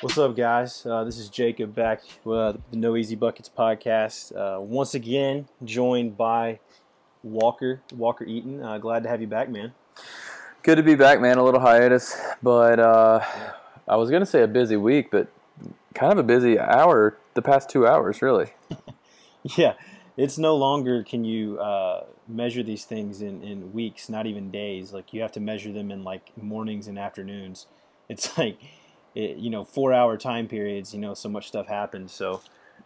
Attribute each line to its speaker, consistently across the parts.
Speaker 1: What's up, guys? Uh, this is Jacob back with the No Easy Buckets podcast. Uh, once again, joined by Walker, Walker Eaton. Uh, glad to have you back, man.
Speaker 2: Good to be back, man. A little hiatus, but uh, I was gonna say a busy week, but kind of a busy hour. The past two hours, really.
Speaker 1: yeah, it's no longer can you uh, measure these things in, in weeks, not even days. Like you have to measure them in like mornings and afternoons. It's like it, you know, four hour time periods, you know, so much stuff happens. So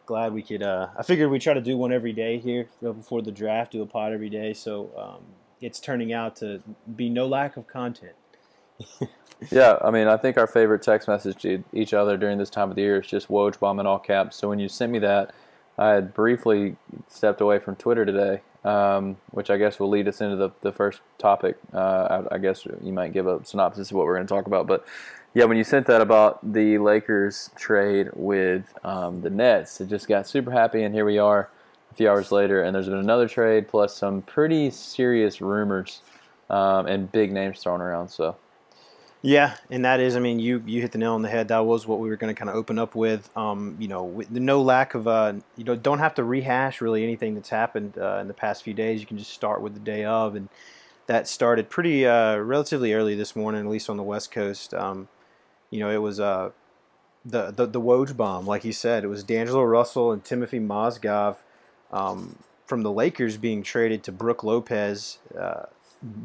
Speaker 1: glad we could, uh, I figured we try to do one every day here before the draft, do a pod every day. So um, it's turning out to be no lack of content.
Speaker 2: yeah, I mean, I think our favorite text message to each other during this time of the year is just Woj bomb in all caps. So when you sent me that, I had briefly stepped away from Twitter today, um, which I guess will lead us into the, the first topic. Uh, I, I, guess you might give a synopsis of what we're going to talk about. But yeah, when you sent that about the Lakers trade with um, the Nets, it just got super happy, and here we are a few hours later, and there's been another trade plus some pretty serious rumors um, and big names thrown around. So.
Speaker 1: Yeah, and that is, I mean, you you hit the nail on the head. That was what we were going to kind of open up with. Um, you know, with no lack of, uh, you know, don't have to rehash really anything that's happened uh, in the past few days. You can just start with the day of, and that started pretty uh, relatively early this morning, at least on the West Coast. Um, you know, it was uh, the, the the Woj bomb, like you said. It was D'Angelo Russell and Timothy Mozgov um, from the Lakers being traded to Brook Lopez, uh,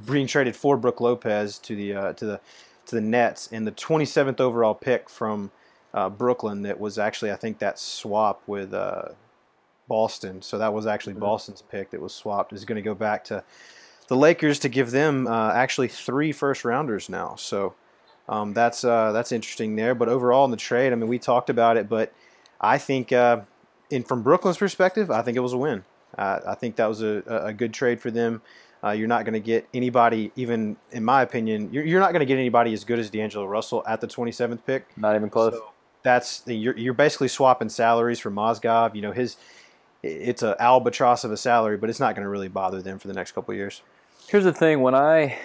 Speaker 1: being traded for Brook Lopez to the uh, to the to the Nets, and the 27th overall pick from uh, Brooklyn. That was actually, I think, that swap with uh, Boston. So that was actually mm-hmm. Boston's pick that was swapped. Is going to go back to the Lakers to give them uh, actually three first rounders now. So um, that's uh, that's interesting there. But overall in the trade, I mean, we talked about it, but I think, uh, in from Brooklyn's perspective, I think it was a win. Uh, I think that was a, a good trade for them. Uh, you're not going to get anybody, even in my opinion, you're, you're not going to get anybody as good as D'Angelo Russell at the 27th pick.
Speaker 2: Not even close.
Speaker 1: So that's you're, you're basically swapping salaries for Mozgov. You know his it's an albatross of a salary, but it's not going to really bother them for the next couple years.
Speaker 2: Here's the thing: when I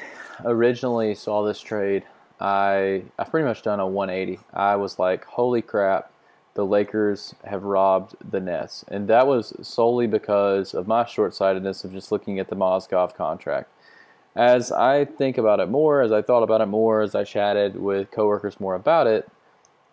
Speaker 2: originally saw this trade, I I've pretty much done a 180. I was like, holy crap, the Lakers have robbed the Nets, and that was solely because of my short-sightedness of just looking at the Mozgov contract. As I think about it more, as I thought about it more, as I chatted with coworkers more about it,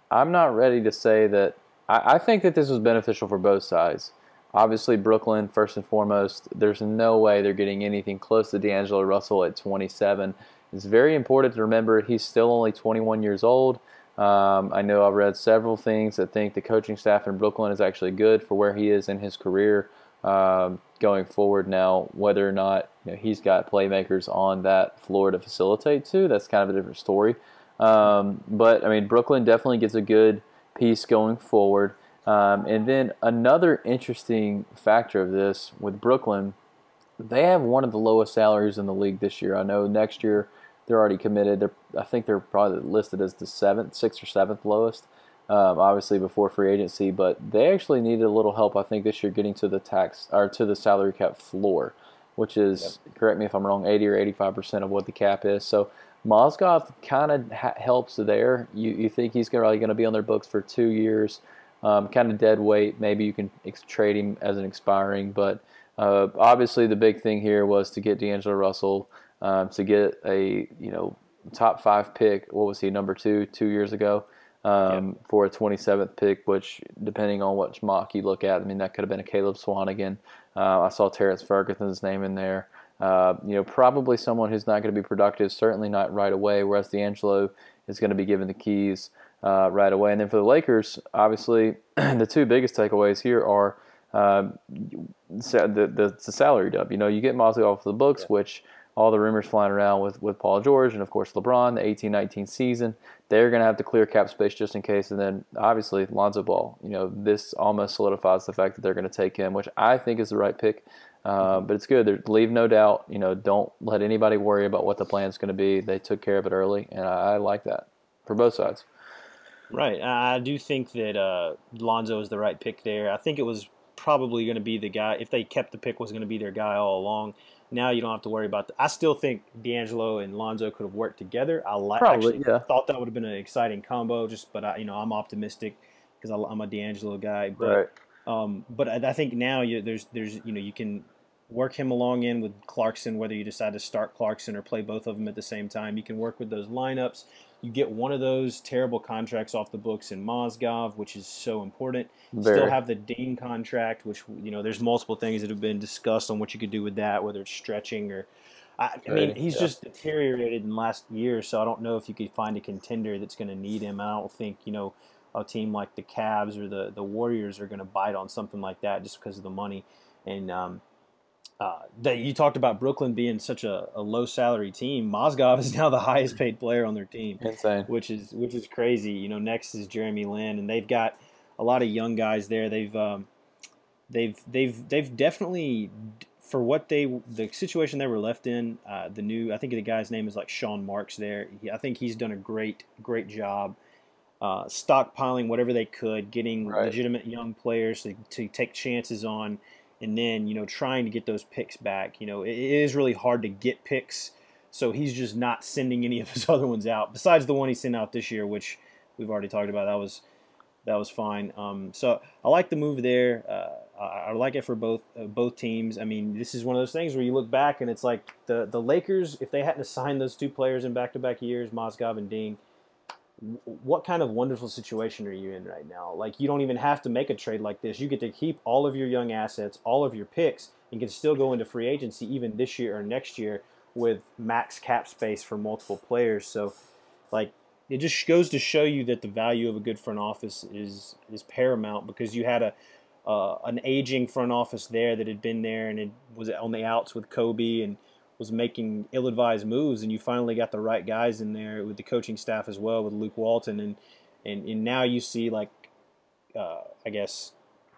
Speaker 2: I'm not ready to say that. I, I think that this was beneficial for both sides. Obviously, Brooklyn, first and foremost, there's no way they're getting anything close to D'Angelo Russell at 27 it's very important to remember he's still only 21 years old. Um, I know I've read several things that think the coaching staff in Brooklyn is actually good for where he is in his career um, going forward. Now, whether or not you know, he's got playmakers on that floor to facilitate to, that's kind of a different story. Um, but I mean, Brooklyn definitely gets a good piece going forward. Um, and then another interesting factor of this with Brooklyn, they have one of the lowest salaries in the league this year. I know next year they're already committed. They're I think they're probably listed as the seventh, sixth or seventh lowest. Um, obviously before free agency, but they actually needed a little help. I think this year getting to the tax or to the salary cap floor, which is yep. correct me if I'm wrong, 80 or 85 percent of what the cap is. So Mozgov kind of ha- helps there. You you think he's probably going to be on their books for two years, um, kind of dead weight. Maybe you can ex- trade him as an expiring, but uh, obviously the big thing here was to get D'Angelo Russell um, to get a you know top five pick. What was he number two two years ago um, for a 27th pick? Which depending on which mock you look at, I mean that could have been a Caleb Swanigan. Uh, I saw Terrance Ferguson's name in there. Uh, you know, probably someone who's not going to be productive, certainly not right away. Whereas D'Angelo is going to be given the keys uh, right away. And then for the Lakers, obviously, the two biggest takeaways here are um, the, the, the salary dub. You know, you get Mosley off the books, yeah. which all the rumors flying around with, with Paul George and of course LeBron, the 18-19 season. They're going to have to clear cap space just in case. And then obviously Lonzo Ball. You know, this almost solidifies the fact that they're going to take him, which I think is the right pick. Uh, but it's good. They're, leave no doubt. You know, don't let anybody worry about what the plan is going to be. They took care of it early, and I, I like that for both sides.
Speaker 1: Right. I do think that uh, Lonzo is the right pick there. I think it was probably going to be the guy if they kept the pick was going to be their guy all along. Now you don't have to worry about that. I still think D'Angelo and Lonzo could have worked together. I li-
Speaker 2: Probably,
Speaker 1: actually
Speaker 2: yeah.
Speaker 1: thought that would have been an exciting combo. Just, but I, you know, I'm optimistic because I'm a D'Angelo guy. But
Speaker 2: Right.
Speaker 1: um, but I, I think now you, there's there's you know you can work him along in with Clarkson, whether you decide to start Clarkson or play both of them at the same time. You can work with those lineups. You get one of those terrible contracts off the books in Mozgov, which is so important.
Speaker 2: Very.
Speaker 1: Still have the Deng contract, which you know there's multiple things that have been discussed on what you could do with that, whether it's stretching or. I, I mean, he's
Speaker 2: yeah.
Speaker 1: just deteriorated in the last year, so I don't know if you could find a contender that's going to need him. I don't think you know a team like the Cavs or the the Warriors are going to bite on something like that just because of the money. And um, uh, that you talked about Brooklyn being such a, a low salary team. Mozgov is now the highest paid player on their team
Speaker 2: Insane.
Speaker 1: which is which is crazy. You know, next is Jeremy Lin, and they've got a lot of young guys there. They've um, they've they've they've definitely for what they the situation they were left in. Uh, the new I think the guy's name is like Sean Marks. There, he, I think he's done a great great job. Uh, stockpiling whatever they could, getting
Speaker 2: Right.
Speaker 1: legitimate young players to, to take chances on, and then you know trying to get those picks back. You know it, is really hard to get picks so he's just not sending any of his other ones out, besides the one he sent out this year, which we've already talked about. That was that was fine. Um, so I like the move there. Uh, I, I like it for both uh, both teams. I mean, this is one of those things where you look back and it's like the the Lakers, if they hadn't assigned those two players in back to back years, Mozgov and Deng. What kind of wonderful situation are you in right now? Like you don't even have to make a trade like this. You get to keep all of your young assets, all of your picks, and can still go into free agency even this year or next year with max cap space for multiple players. So, like, it just goes to show you that the value of a good front office is is paramount because you had a uh, an aging front office there that had been there and it was on the outs with Kobe and was making ill-advised moves, and you finally got the right guys in there with the coaching staff as well with Luke Walton, and and, and now you see like uh, I guess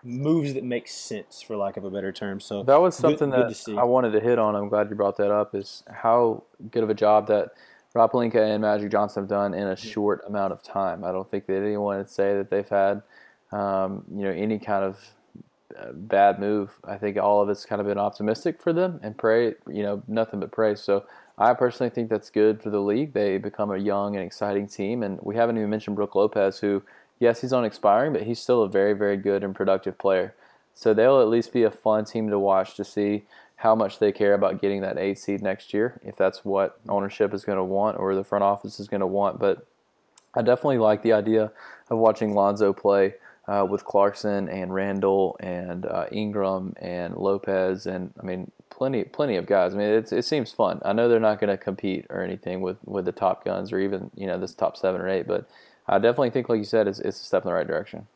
Speaker 1: moves that make sense for lack of a better term. So
Speaker 2: That was something
Speaker 1: good
Speaker 2: that
Speaker 1: see.
Speaker 2: I wanted to hit on. I'm glad you brought that up. Is how good of a job that Rob Pelinka and Magic Johnson have done in a short amount of time. I don't think that anyone would say that they've had, um, you know, any kind of bad move. I think all of it's kind of been optimistic for them and pray, you know, nothing but praise. So I personally think that's good for the league. They become a young and exciting team, and we haven't even mentioned Brook Lopez, who, yes, he's on expiring, but he's still a very, very good and productive player. So they'll at least be a fun team to watch to see how much they care about getting that eight seed next year, if that's what ownership is going to want or the front office is going to want. But I definitely like the idea of watching Lonzo play uh, with Clarkson and Randle and uh, Ingram and Lopez and I mean plenty plenty of guys. I mean it's, it seems fun. I know they're not going to compete or anything with, with the top guns or even you know this top seven or eight, but I definitely think like you said it's, it's a step in the right direction.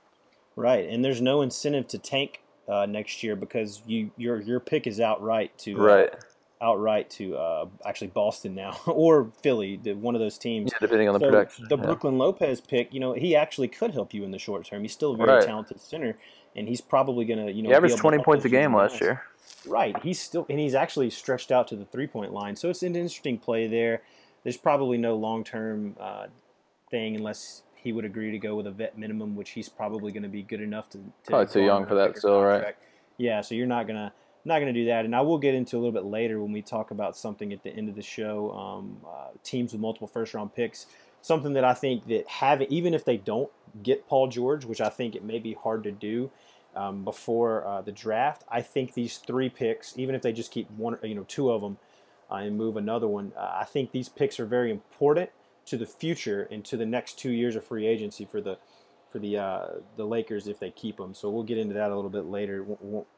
Speaker 1: Right, and there's no incentive to tank uh, next year because you your your pick is outright to uh,
Speaker 2: Right.
Speaker 1: Outright to uh, actually Boston now or Philly, one of those teams.
Speaker 2: Yeah, depending on the
Speaker 1: So
Speaker 2: production.
Speaker 1: the
Speaker 2: yeah.
Speaker 1: Brooklyn Lopez pick, you know, he actually could help you in the short term. He's still a very
Speaker 2: Right.
Speaker 1: talented center, and he's probably going to, you know,
Speaker 2: He averaged 20 points a game last year.
Speaker 1: Right. He's still, and he's actually stretched out to the three point line. So it's an interesting play there. There's probably no long term uh, thing unless he would agree to go with a vet minimum, which he's probably going to be good enough to. to
Speaker 2: Probably too young for that still, right?
Speaker 1: Yeah. So you're not gonna not gonna do that, and I will get into a little bit later when we talk about something at the end of the show. Um, uh, teams with multiple first round picks. Something that I think that have even if they don't get Paul George, which I think it may be hard to do um, before uh, the draft. I think these three picks, even if they just keep one, you know, two of them, uh, and move another one, uh, I think these picks are very important to the future and to the next two years of free agency for the for the uh, the Lakers if they keep them. So we'll get into that a little bit later.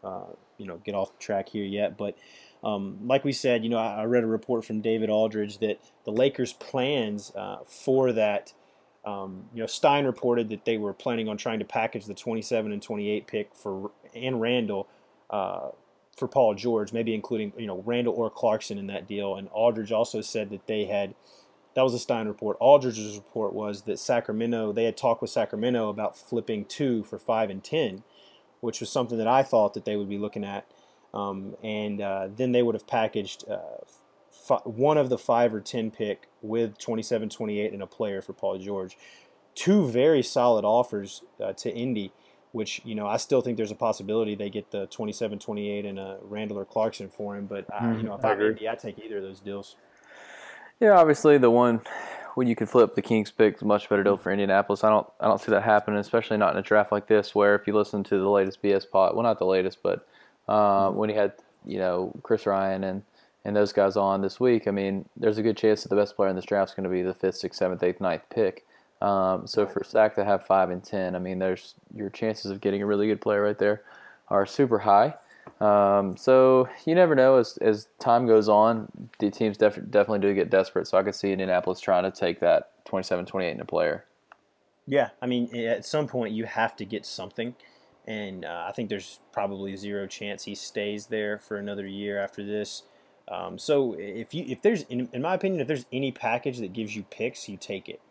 Speaker 1: Uh, you know get off track here yet, but. Um, like we said, you know, I, I read a report from David Aldridge that the Lakers' plans uh, for that um, you know, Stein reported that they were planning on trying to package the 27 and 28 pick for and Randle uh, for Paul George, maybe including you know Randle or Clarkson in that deal. And Aldridge also said that they had that was a Stein report. Aldridge's report was that Sacramento they had talked with Sacramento about flipping two for five and ten, which was something that I thought that they would be looking at. Um, and uh, then they would have packaged uh, fi- one of the five or ten pick with 27, 28 and a player for Paul George. Two very solid offers uh, to Indy. which you know I still think there's a possibility they get the 27, 28 and a Randle or Clarkson for him. But uh, you know, if
Speaker 2: I agree.
Speaker 1: Indy, I take either of those deals.
Speaker 2: Yeah, obviously the one when you can flip the Kings pick is a much better deal for Indianapolis. I don't I don't see that happening, especially not in a draft like this, where if you listen to the latest BS pot, well not the latest, but uh, when he had you know Chris Ryan and and those guys on this week, I mean, there's a good chance that the best player in this draft is going to be the fifth, sixth, seventh, eighth, ninth pick. Um, so for Sac to have five and ten, I mean, there's your chances of getting a really good player right there are super high. Um, so you never know as, as time goes on, the teams def- definitely do get desperate. So I could see Indianapolis trying to take that 27 28 in a player.
Speaker 1: Yeah, I mean, at some point you have to get something, and uh, I think there's probably zero chance he stays there for another year after this. Um, so if you if there's in, in my opinion if there's any package that gives you picks, you take it.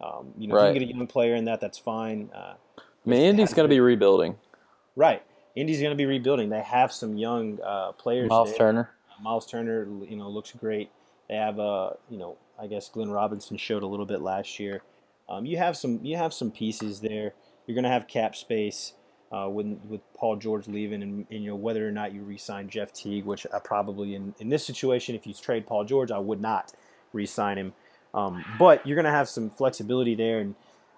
Speaker 1: Um, you know, if you can get a young player in that, that's fine. Uh,
Speaker 2: I mean, Indy's going to be rebuilding.
Speaker 1: right. Indy's going to be rebuilding. They have some young uh, players.
Speaker 2: Miles
Speaker 1: there.
Speaker 2: Turner.
Speaker 1: Miles Turner, you know, looks great. They have, uh, you know, I guess Glenn Robinson showed a little bit last year. Um, you have some, you have some pieces there. You're going to have cap space uh, with with Paul George leaving, and, and you know whether or not you re-sign Jeff Teague, which I probably in in this situation, if you trade Paul George, I would not re-sign him. Um, but you're going to have some flexibility there, and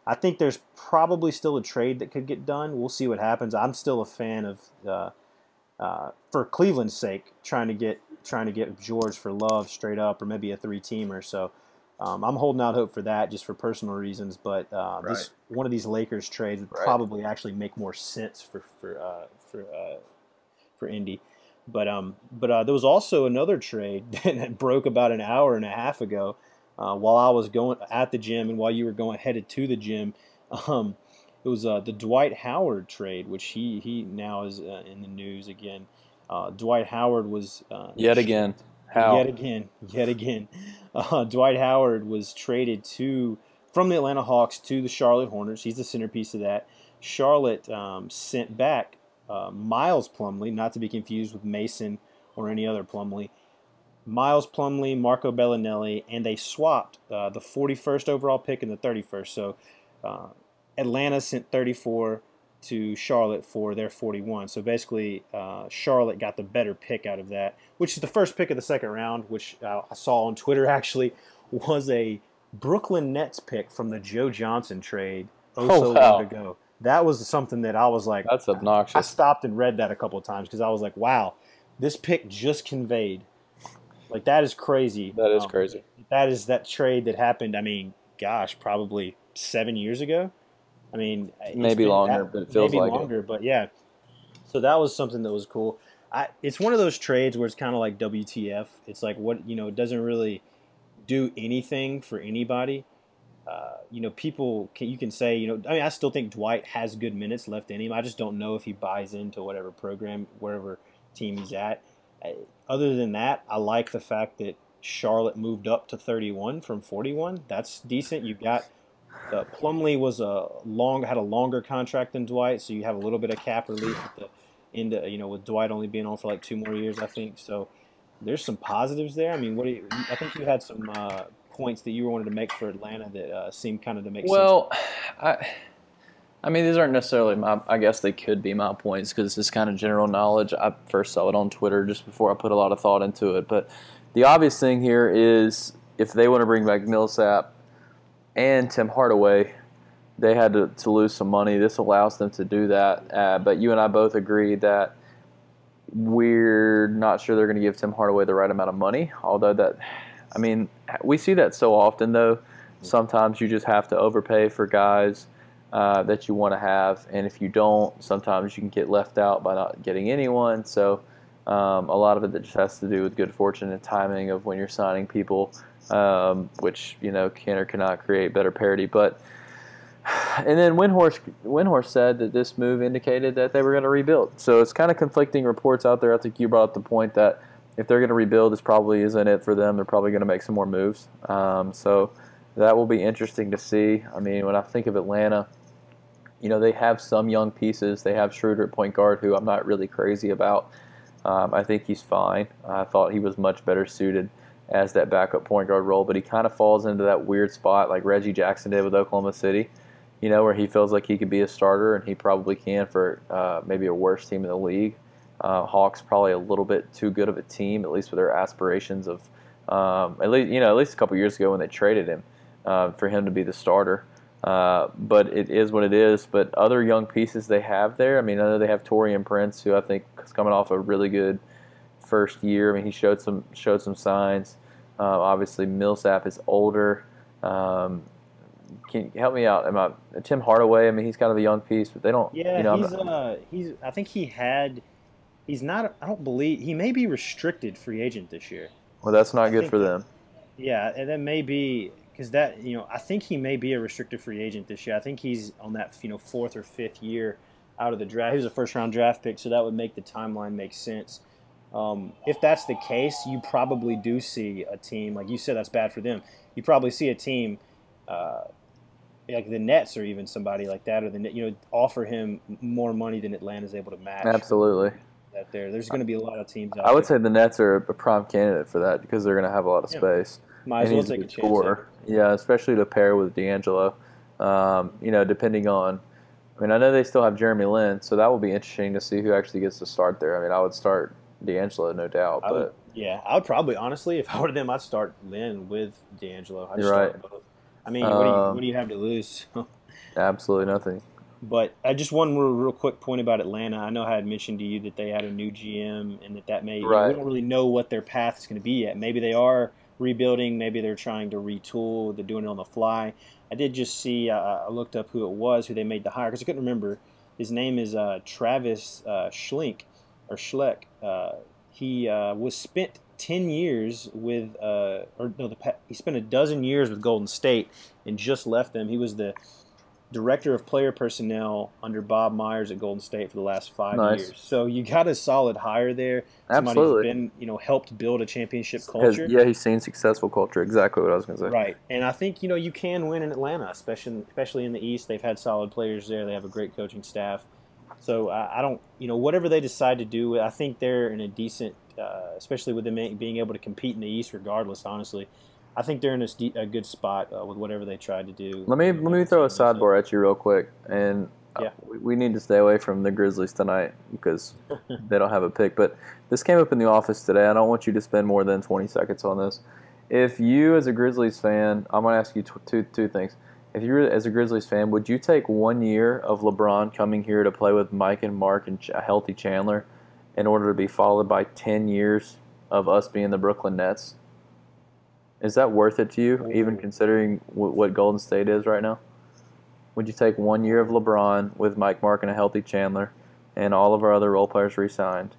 Speaker 1: I think there's probably still a trade that could get done. We'll see what happens. I'm still a fan of. Uh, uh, for Cleveland's sake, trying to get trying to get George for Love straight up, or maybe a three teamer. So um, I'm holding out hope for that, just for personal reasons. But uh, this one of these Lakers trades would
Speaker 2: Right.
Speaker 1: probably actually make more sense for for uh, for uh, for Indy. But um, but uh, there was also another trade that broke about an hour and a half ago, uh, while I was going at the gym and while you were going headed to the gym. Um, it was uh, the Dwight Howard trade, which he he now is uh, in the news again. Uh, Dwight Howard was uh,
Speaker 2: Yet again. How?
Speaker 1: Yet again, yet again, uh, Dwight Howard was traded to from the Atlanta Hawks to the Charlotte Hornets. He's the centerpiece of that. Charlotte um, sent back uh, Miles Plumlee, not to be confused with Mason or any other Plumlee. Miles Plumlee, Marco Belinelli, and they swapped uh, the 41st overall pick and the 31st. So uh, Atlanta sent 34 to Charlotte for their 41. So basically, uh, Charlotte got the better pick out of that, which is the first pick of the second round, which uh, I saw on Twitter actually was a Brooklyn Nets pick from the Joe Johnson trade oh,
Speaker 2: Oh,
Speaker 1: so
Speaker 2: wow.
Speaker 1: long ago. That was something that I was like,
Speaker 2: That's obnoxious.
Speaker 1: I
Speaker 2: obnoxious.
Speaker 1: stopped and read that a couple of times because I was like, wow, this pick just conveyed. Like that is crazy.
Speaker 2: That is
Speaker 1: Um,
Speaker 2: crazy.
Speaker 1: that is that trade that happened. I mean, gosh, probably seven years ago. I mean,
Speaker 2: Maybe longer,
Speaker 1: that-
Speaker 2: but it feels
Speaker 1: maybe
Speaker 2: like it.
Speaker 1: longer. But yeah, so that was something that was cool. I, it's one of those trades where it's kind of like WTF. It's like what you know, it doesn't really do anything for anybody. Uh, you know, people can you can say you know. I mean, I still think Dwight has good minutes left in him. I just don't know if he buys into whatever program, wherever team he's at. Other than that, I like the fact that Charlotte moved up to 31 from 41. That's decent. You got uh, Plumlee was a long had a longer contract than Dwight, so you have a little bit of cap relief at the end. of- You know, with Dwight only being on for like two more years, I think. So there's some positives there. I mean, what do you, I think you had some uh, points that you wanted to make for Atlanta that uh, seemed kind of to make sense.
Speaker 2: Well, I, mean, these aren't necessarily my. I guess they could be my points because it's kind of general knowledge. I first saw it on Twitter just before I put a lot of thought into it. But the obvious thing here is if they want to bring back Millsap and Tim Hardaway, they had to, to lose some money. This allows them to do that. Uh, but you and I both agree that we're not sure they're going to give Tim Hardaway the right amount of money. Although that, I mean, we see that so often though. Sometimes you just have to overpay for guys uh, that you want to have, and if you don't, sometimes you can get left out by not getting anyone. So um, a lot of it that just has to do with good fortune and timing of when you're signing people, um, which you know can or cannot create better parity. But and then Windhorst Windhorst said that this move indicated that they were going to rebuild. So it's kind of conflicting reports out there. I think you brought up the point that if they're going to rebuild, this probably isn't it for them. They're probably going to make some more moves. Um, so that will be interesting to see. I mean, when I think of Atlanta, you know they have some young pieces. They have Schroeder at point guard, who I'm not really crazy about. Um, I think he's fine. I thought he was much better suited as that backup point guard role, but he kind of falls into that weird spot like Reggie Jackson did with Oklahoma City. you know, where he feels like he could be a starter, and he probably can for uh, maybe a worse team in the league. Uh, Hawks probably a little bit too good of a team, at least for their aspirations of um, at least you know at least a couple years ago when they traded him uh, for him to be the starter. Uh, but it is what it is. But other young pieces they have there. I mean, I know they have Taurean Prince, who I think is coming off a really good first year. I mean, he showed some showed some signs. Uh, obviously, Millsap is older. Um, can you help me out? Am I Tim Hardaway? I mean, he's kind of a young piece, but they don't.
Speaker 1: Yeah,
Speaker 2: you know,
Speaker 1: he's uh, he's. I think he had. He's not. I don't believe he may be restricted free agent this year.
Speaker 2: Well, that's not
Speaker 1: I
Speaker 2: good for them.
Speaker 1: Yeah, and that may be because that you know I think he may be a restricted free agent this year. I think he's on that you know fourth or fifth year out of the draft. He was a first round draft pick, so that would make the timeline make sense. Um, if that's the case, you probably do see a team like you said. That's bad for them. You probably see a team uh, like the Nets or even somebody like that, or the you know offer him more money than Atlanta's able to match.
Speaker 2: Absolutely.
Speaker 1: That there, there's going to be a lot of teams. Out
Speaker 2: I would
Speaker 1: there.
Speaker 2: say the Nets are a prime candidate for that because they're going to have a lot of
Speaker 1: Yeah.
Speaker 2: space.
Speaker 1: Might as well take a
Speaker 2: good
Speaker 1: chance.
Speaker 2: Yeah, especially to pair with D'Angelo. Um, you know, depending on. I mean, I know they still have Jeremy Lin, so that will be interesting to see who actually gets to start there. I mean, I would start D'Angelo, no doubt, but
Speaker 1: would, yeah, I would probably honestly, if I were them, I'd start Lin with D'Angelo. I'd
Speaker 2: You're
Speaker 1: start
Speaker 2: right.
Speaker 1: both. I mean, what, do you,
Speaker 2: Um,
Speaker 1: what do you have to lose?
Speaker 2: absolutely nothing.
Speaker 1: but I just one real, real quick point about Atlanta. I know I had mentioned to you that they had a new GM and that that may
Speaker 2: Right.
Speaker 1: we don't really know what their path is going to be yet. Maybe they are rebuilding. Maybe they're trying to retool. They're doing it on the fly. I did just see. Uh, I looked up who it was, who they made the hire because I couldn't remember. His name is uh, Travis uh, Schlink or Schleck. Uh, he uh, was spent ten years with, uh, or no, the he spent a dozen years with Golden State and just left them. He was the director of player personnel under Bob Myers at Golden State for the last five
Speaker 2: Nice.
Speaker 1: years. So you got a solid hire there. Somebody
Speaker 2: Absolutely.
Speaker 1: who's been, you know, helped build a championship culture.
Speaker 2: yeah, he's seen successful culture. Exactly what I was going to say.
Speaker 1: Right, and I think you know you can win in Atlanta, especially especially in the East. They've had solid players there. They have a great coaching staff. So I, I don't, you know, whatever they decide to do, I think they're in a decent, uh, especially with them being able to compete in the East, regardless. Honestly, I think they're in a, st- a good spot uh, with whatever they tried to do.
Speaker 2: Let me let me throw a sidebar at you real quick, and uh,
Speaker 1: Yeah.
Speaker 2: we, we need to stay away from the Grizzlies tonight because they don't have a pick. But this came up in the office today. I don't want you to spend more than 20 seconds on this. If you, as a Grizzlies fan, I'm going to ask you tw- two two things. If you, were as a Grizzlies fan, would you take one year of LeBron coming here to play with Mike and Mark and Ch- a healthy Chandler, in order to be followed by 10 years of us being the Brooklyn Nets? Is that worth it to you, even considering w- what Golden State is right now? Would you take one year of LeBron with Mike Mark and a healthy Chandler, and all of our other role players re-signed?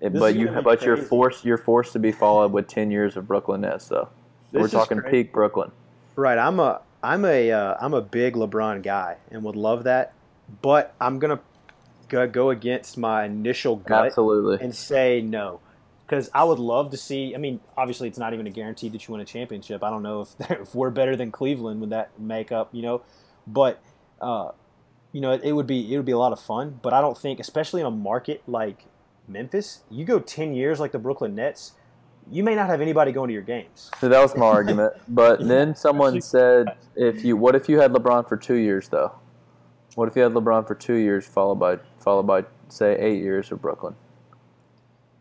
Speaker 2: It- but you, but you're forced, you're forced to be followed with ten years of Brooklyn Nets, though.
Speaker 1: This
Speaker 2: We're talking
Speaker 1: crazy.
Speaker 2: peak Brooklyn.
Speaker 1: Right. I'm a I'm a uh, I'm a big LeBron guy and would love that, but I'm gonna go, go against my initial gut
Speaker 2: Absolutely.
Speaker 1: and say no, because I would love to see. I mean, obviously, it's not even a guarantee that you win a championship. I don't know if if we're better than Cleveland with that makeup, you know, but uh, you know, it, it would be it would be a lot of fun. But I don't think, especially in a market like Memphis, you go ten years like the Brooklyn Nets, you may not have anybody going to your games.
Speaker 2: So that was my argument. But then someone said, "If you, what if you had LeBron for two years, though? What if you had LeBron for two years, followed by followed by say eight years of Brooklyn?"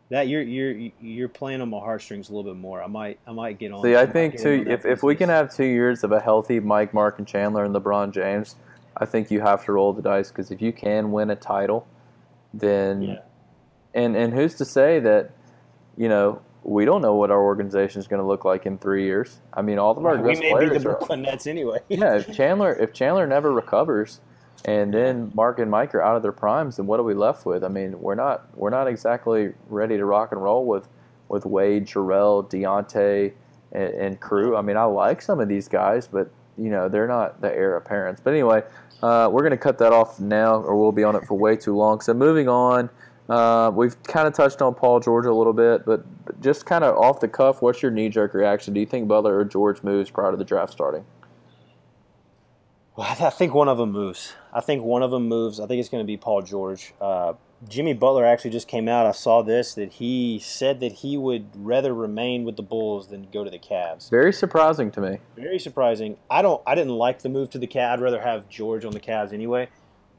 Speaker 1: That you're you're you're playing on my heartstrings a little bit more. I might I might get on.
Speaker 2: See, I think
Speaker 1: get
Speaker 2: two.
Speaker 1: in on that
Speaker 2: If, if we can have two years of a healthy Mike, Mark, and Chandler and LeBron James, I think you have to roll the dice because if you can win a title, then
Speaker 1: yeah,
Speaker 2: and and who's to say that you know we don't know what our organization is going to look like in three years. I mean, all of our
Speaker 1: we
Speaker 2: best
Speaker 1: may be the
Speaker 2: players are.
Speaker 1: Brooklyn Nets anyway.
Speaker 2: Yeah, if Chandler if Chandler never recovers, and then Mark and Mike are out of their primes, then what are we left with? I mean, we're not we're not exactly ready to rock and roll with with Wade, Jarell, Deyonta, and, and crew. I mean, I like some of these guys, but you know they're not the heir apparents. But anyway, uh, we're going to cut that off now, or we'll be on it for way too long. So moving on. Uh, we've kind of touched on Paul George a little bit, but just kind of off the cuff, what's your knee jerk reaction? Do you think Butler or George moves prior to the draft starting?
Speaker 1: Well, I think one of them moves. I think one of them moves. I think it's going to be Paul George. Uh, Jimmy Butler actually just came out. I saw this that he said that he would rather remain with the Bulls than go to the Cavs.
Speaker 2: Very surprising to me.
Speaker 1: Very surprising. I don't. I didn't like the move to the Cavs. I'd rather have George on the Cavs anyway.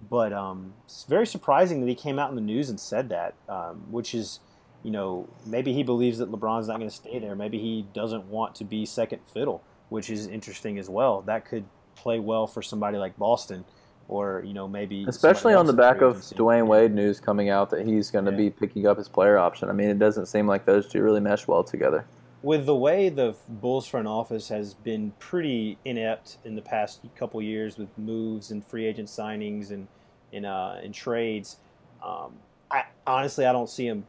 Speaker 1: But um, it's very surprising that he came out in the news and said that, um, which is, you know, maybe he believes that LeBron's not going to stay there. Maybe he doesn't want to be second fiddle, which is interesting as well. That could play well for somebody like Boston or you know maybe
Speaker 2: especially on the back of. Dwyane Wade news coming out that he's going to
Speaker 1: Yeah.
Speaker 2: be picking up his player option. I mean, it doesn't seem like those two really mesh well together.
Speaker 1: with the way the Bulls front office has been pretty inept in the past couple years with moves and free agent signings and and, uh, and trades, um, I honestly I don't see them.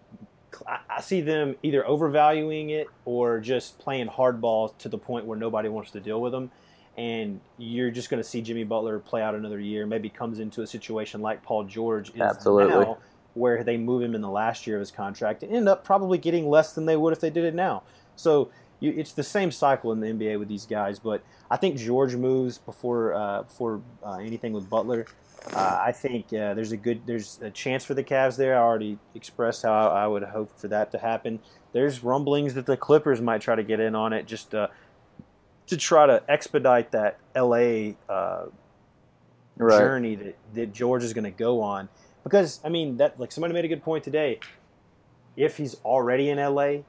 Speaker 1: I see them either overvaluing it or just playing hardball to the point where nobody wants to deal with them. And you're just going to see Jimmy Butler play out another year. Maybe comes into a situation like Paul George is
Speaker 2: Absolutely.
Speaker 1: now, where they move him in the last year of his contract and end up probably getting less than they would if they did it now. So you, it's the same cycle in the NBA with these guys. But I think George moves before uh, before uh, anything with Butler. Uh, I think uh, there's a good there's a chance for the Cavs there. I already expressed how I would hope for that to happen. There's rumblings that the Clippers might try to get in on it just uh, to try to expedite that LA uh,
Speaker 2: Right.
Speaker 1: journey that, that George is going to go on. Because I mean that like somebody made a good point today. If he's already in LA,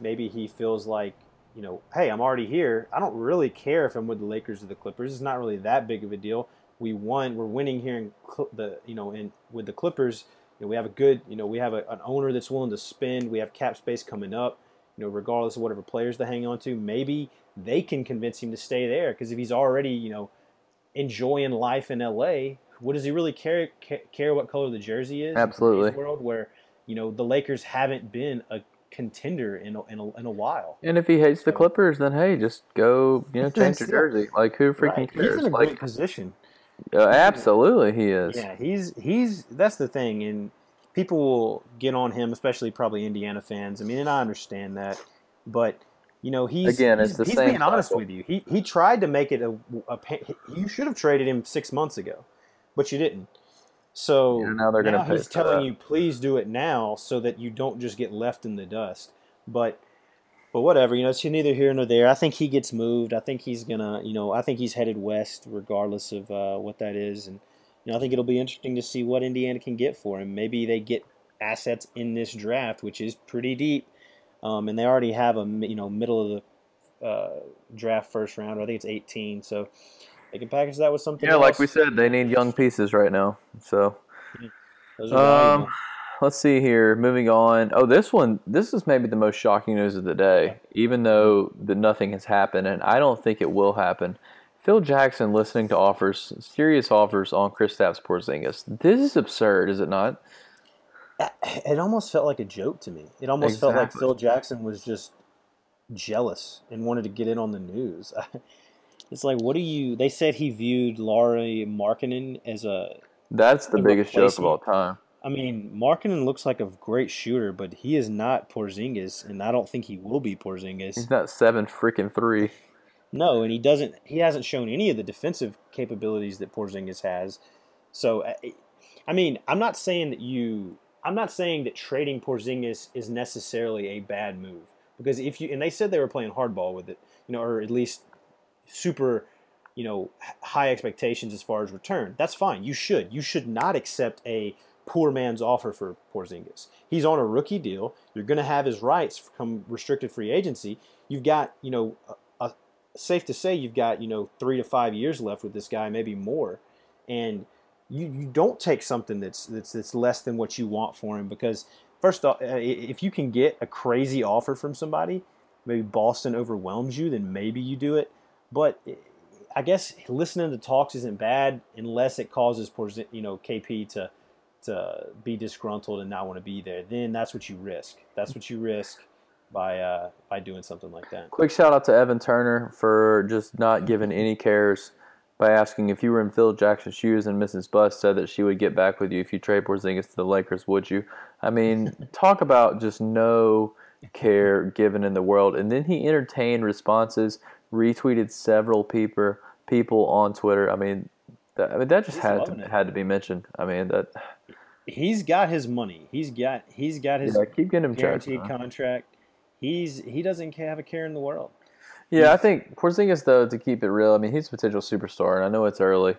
Speaker 1: maybe he feels like you know, hey, I'm already here. I don't really care if I'm with the Lakers or the Clippers. It's not really that big of a deal. We won. We're winning here in Cl- the you know in with the Clippers. You know, we have a good you know we have a, an owner that's willing to spend. We have cap space coming up. You know, regardless of whatever players they hang on to, maybe they can convince him to stay there. Because if he's already you know enjoying life in LA, what does he really care care what color the jersey is?
Speaker 2: Absolutely.
Speaker 1: world where you know the Lakers haven't been a contender in a, in a, in a while.
Speaker 2: And if he hates the Clippers, then hey, just go, you know, change your jersey. Like who freaking
Speaker 1: Right.
Speaker 2: cares?
Speaker 1: He's in a
Speaker 2: like,
Speaker 1: great position.
Speaker 2: uh, absolutely, he is.
Speaker 1: Yeah, he's he's that's the thing, and people will get on him, especially probably Indiana fans. I mean, and I understand that, but you know, he's
Speaker 2: Again,
Speaker 1: he's, he's being honest with you. He he tried to make it a, a you should have traded him six months ago, but you didn't. So
Speaker 2: Yeah, now they're gonna pay
Speaker 1: he's telling you, please do it now, so that you don't just get left in the dust. But but whatever, you know, it's neither here nor there. I think he gets moved. I think he's gonna, you know, I think he's headed west, regardless of uh, what that is, and you know, I think it'll be interesting to see what Indiana can get for him. Maybe they get assets in this draft, which is pretty deep, um, and they already have a you know middle of the uh, draft first round. I think it's 18, so they can package that with something.
Speaker 2: Yeah, like we said, they need young pieces right now. So,
Speaker 1: Those are valuable.
Speaker 2: um, let's see here. Moving on. Oh, this one. This is maybe the most shocking news of the day, even though that nothing has happened, and I don't think it will happen. Phil Jackson listening to offers, serious offers on Kristaps Porzingis. This is absurd, is it not?
Speaker 1: it almost felt like a joke to me. It almost felt like Phil Jackson was just jealous and wanted to get in on the news. It's like, what do you? They said he viewed Lauri Markkanen as a.
Speaker 2: That's the
Speaker 1: A
Speaker 2: biggest joke of all time.
Speaker 1: I mean, Markkanen looks like a great shooter, but he is not Porzingis, and I don't think he will be Porzingis.
Speaker 2: He's not seven freaking three.
Speaker 1: No, and he doesn't. He hasn't shown any of the defensive capabilities that Porzingis has. So, I- mean, I'm not saying that you. I'm not saying that trading Porzingis is necessarily a bad move because if you and they said they were playing hardball with it, you know, or at least super, you know, high expectations as far as return. That's fine. You should. You should not accept a poor man's offer for Porzingis. He's on a rookie deal. You're going to have his rights come restricted free agency. You've got, you know, safe to say you've got, you know, three to five years left with this guy, maybe more, and you, you don't take something that's that's that's less than what you want for him because first off, uh, if you can get a crazy offer from somebody, maybe Boston overwhelms you, then maybe you do it. But I guess listening to talks isn't bad unless it causes you know KP to to be disgruntled and not want to be there. Then that's what you risk. That's what you risk by uh, by doing something like that.
Speaker 2: Quick shout out to Evan Turner for just not giving any cares by asking if you were in Phil Jackson's shoes and Mrs. Buss said that she would get back with you if you trade Porzingis to the Lakers, would you? I mean, talk about just no care given in the world. And then he entertained responses, retweeted several people people on Twitter. I mean, that, I mean that just
Speaker 1: He's
Speaker 2: had to,
Speaker 1: it.
Speaker 2: had to be mentioned. I mean that
Speaker 1: he's got his money. He's got he's got his
Speaker 2: Yeah, keep getting him
Speaker 1: guaranteed
Speaker 2: man.
Speaker 1: contract. He's he doesn't have a care in the world.
Speaker 2: Yeah, I think Porzingis though to keep it real. I mean, he's a potential superstar, and I know it's early,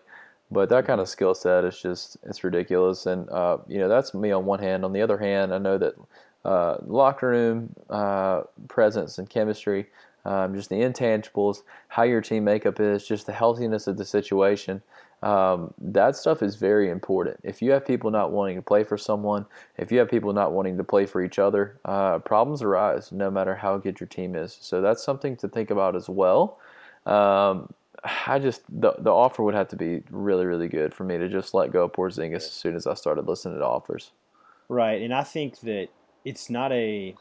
Speaker 2: but that kind of skill set is just it's ridiculous. And uh, you know, that's me on one hand. On the other hand, I know that uh, locker room uh, presence and chemistry, um, just the intangibles, how your team makeup is, just the healthiness of the situation. Um, that stuff is very important. If you have people not wanting to play for someone, if you have people not wanting to play for each other, uh, problems arise no matter how good your team is. So that's something to think about as well. Um, I just the the offer would have to be really really good for me to just let go of Porzingis as soon as I started listening to offers.
Speaker 1: Right, and I think that it's not a.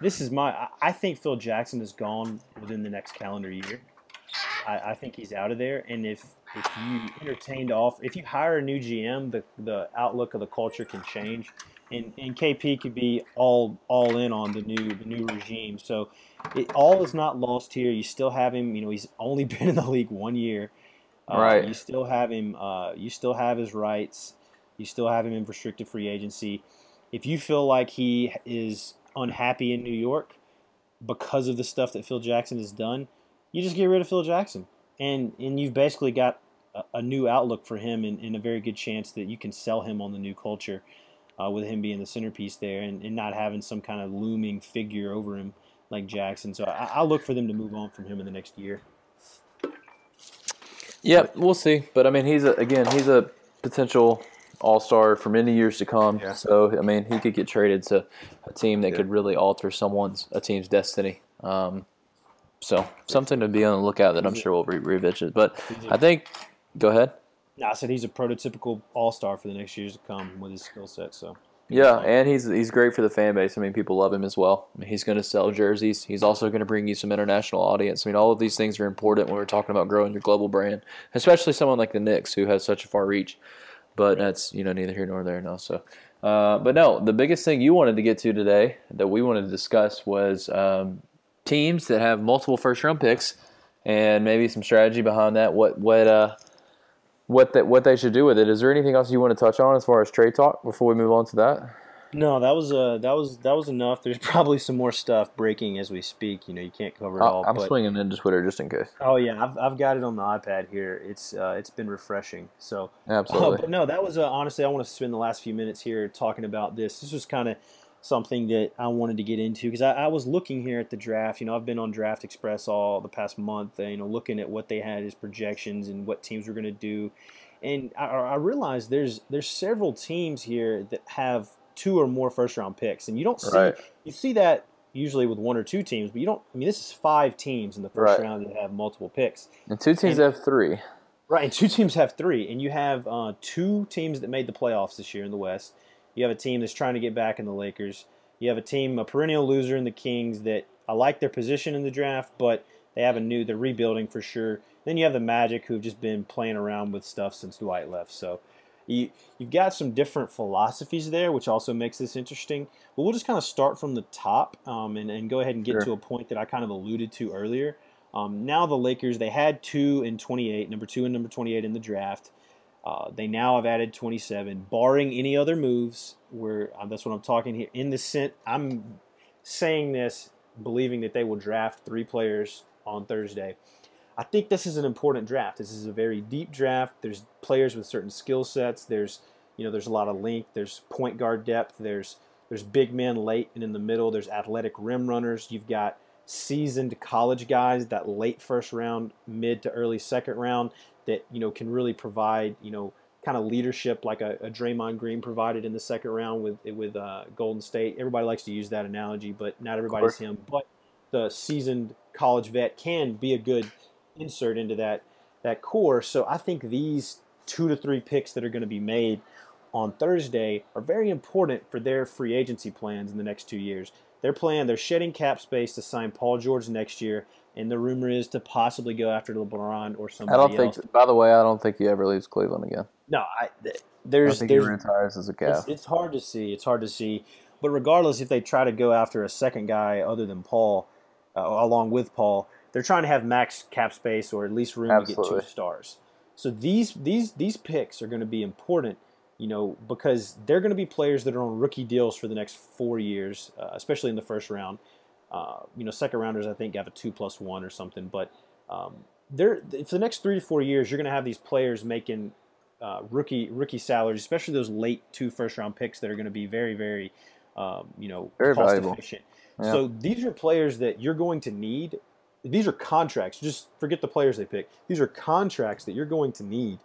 Speaker 1: This is my. I- I think Phil Jackson is gone within the next calendar year. I, I think he's out of there, and if if you entertained off, if you hire a new GM, the the outlook of the culture can change, and and KP could be all all in on the new the new regime. So, it, all is not lost here. You still have him. You know, he's only been in the league one year. Uh,
Speaker 2: Right.
Speaker 1: You still have him. Uh, you still have his rights. You still have him in restricted free agency. If you feel like he is unhappy in New York because of the stuff that Phil Jackson has done, you just get rid of Phil Jackson, and and you've basically got a, a new outlook for him, and, and a very good chance that you can sell him on the new culture, uh, with him being the centerpiece there, and, and not having some kind of looming figure over him like Jackson. So I, I look for them to move on from him in the next year.
Speaker 2: Yep, we'll see. But I mean, he's a, again, he's a potential all star for many years to come.
Speaker 1: Yeah.
Speaker 2: So I mean, he could get traded to a team that
Speaker 1: Yeah.
Speaker 2: could really alter someone's a team's destiny. Um, so something to be on the lookout that I'm sure we'll re- revisit. But I think, go ahead.
Speaker 1: No, I said he's a prototypical all star for the next years to come with his skill set. So
Speaker 2: Yeah, and he's he's great for the fan base. I mean, people love him as well. I mean, he's going to sell jerseys. He's also going to bring you some international audience. I mean, all of these things are important when we're talking about growing your global brand, especially someone like the Knicks who has such a far reach. But that's you know neither here nor there now. So, uh, but no, the biggest thing you wanted to get to today that we wanted to discuss was um, teams that have multiple first round picks and maybe some strategy behind that. What what uh, what that what they should do with it. Is there anything else you want to touch on as far as trade talk before we move on to that?
Speaker 1: no, that was uh that was that was enough. There's probably some more stuff breaking as we speak. You know, you can't cover it all.
Speaker 2: I- I'm
Speaker 1: but,
Speaker 2: swinging into Twitter just in case.
Speaker 1: Oh yeah, I've, I've got it on the iPad here. It's uh, it's been refreshing. So, uh,
Speaker 2: Absolutely.
Speaker 1: but no, that was uh, honestly. I want to spend the last few minutes here talking about this. This was kind of something that I wanted to get into because I, I was looking here at the draft. You know, I've been on Draft Express all the past month. You know, looking at what they had as projections and what teams were going to do, and I, I realized there's there's several teams here that have two or more first round picks, and you don't see
Speaker 2: Right.
Speaker 1: you see that usually with one or two teams, but you don't. I mean, this is five teams in the first
Speaker 2: Right.
Speaker 1: round that have multiple picks.
Speaker 2: And two teams
Speaker 1: and-
Speaker 2: have three.
Speaker 1: Right, and two teams have three, and you have uh, two teams that made the playoffs this year in the West. You have a team that's trying to get back in the Lakers. You have a team, a perennial loser in the Kings that I like their position in the draft, but they have a new, they're rebuilding for sure. Then you have the Magic, who've just been playing around with stuff since Dwight left. So you you've got some different philosophies there, which also makes this interesting. But we'll just kind of start from the top um, and, and go ahead and get
Speaker 2: Sure.
Speaker 1: to a point that I kind of alluded to earlier. Um, now the Lakers, they had two and 28, number two and number 28 in the draft. Uh, they now have added 27, barring any other moves. Where uh, that's what I'm talking here. In the sense, I'm saying this, believing that they will draft three players on Thursday. I think this is an important draft. This is a very deep draft. There's players with certain skill sets. There's you know there's a lot of length. There's point guard depth. There's there's big men late and in the middle. There's athletic rim runners. You've got seasoned college guys that late first round, mid to early second round that you know can really provide you know kind of leadership like a, a Draymond Green provided in the second round with with uh, Golden State. Everybody likes to use that analogy, but not everybody's him. But the seasoned college vet can be a good insert into that that core. So I think these two to three picks that are going to be made on Thursday are very important for their free agency plans in the next two years. They're playing, they're shedding cap space to sign Paul George next year, and the rumor is to possibly go after LeBron or somebody.
Speaker 2: I don't
Speaker 1: else.
Speaker 2: think. By the way, I don't think he ever leaves Cleveland again.
Speaker 1: No, I, th-
Speaker 2: I
Speaker 1: there's
Speaker 2: think he
Speaker 1: there's
Speaker 2: retires as a
Speaker 1: it's, it's hard to see. It's hard to see. But regardless, if they try to go after a second guy other than Paul, uh, along with Paul, they're trying to have max cap space or at least room to get two stars. So these these these picks are going to be important you know, because they're going to be players that are on rookie deals for the next four years, uh, especially in the first round. Uh, you know, second rounders, I think, have a two plus one or something. But um, they're, for the next three to four years, you're going to have these players making uh, rookie rookie salaries, especially those late two first round picks that are going to be very, very, um, you know,
Speaker 2: Very
Speaker 1: cost
Speaker 2: valuable.
Speaker 1: efficient.
Speaker 2: Yeah.
Speaker 1: So these are players that you're going to need. These are contracts. Just forget the players they pick. These are contracts that you're going to need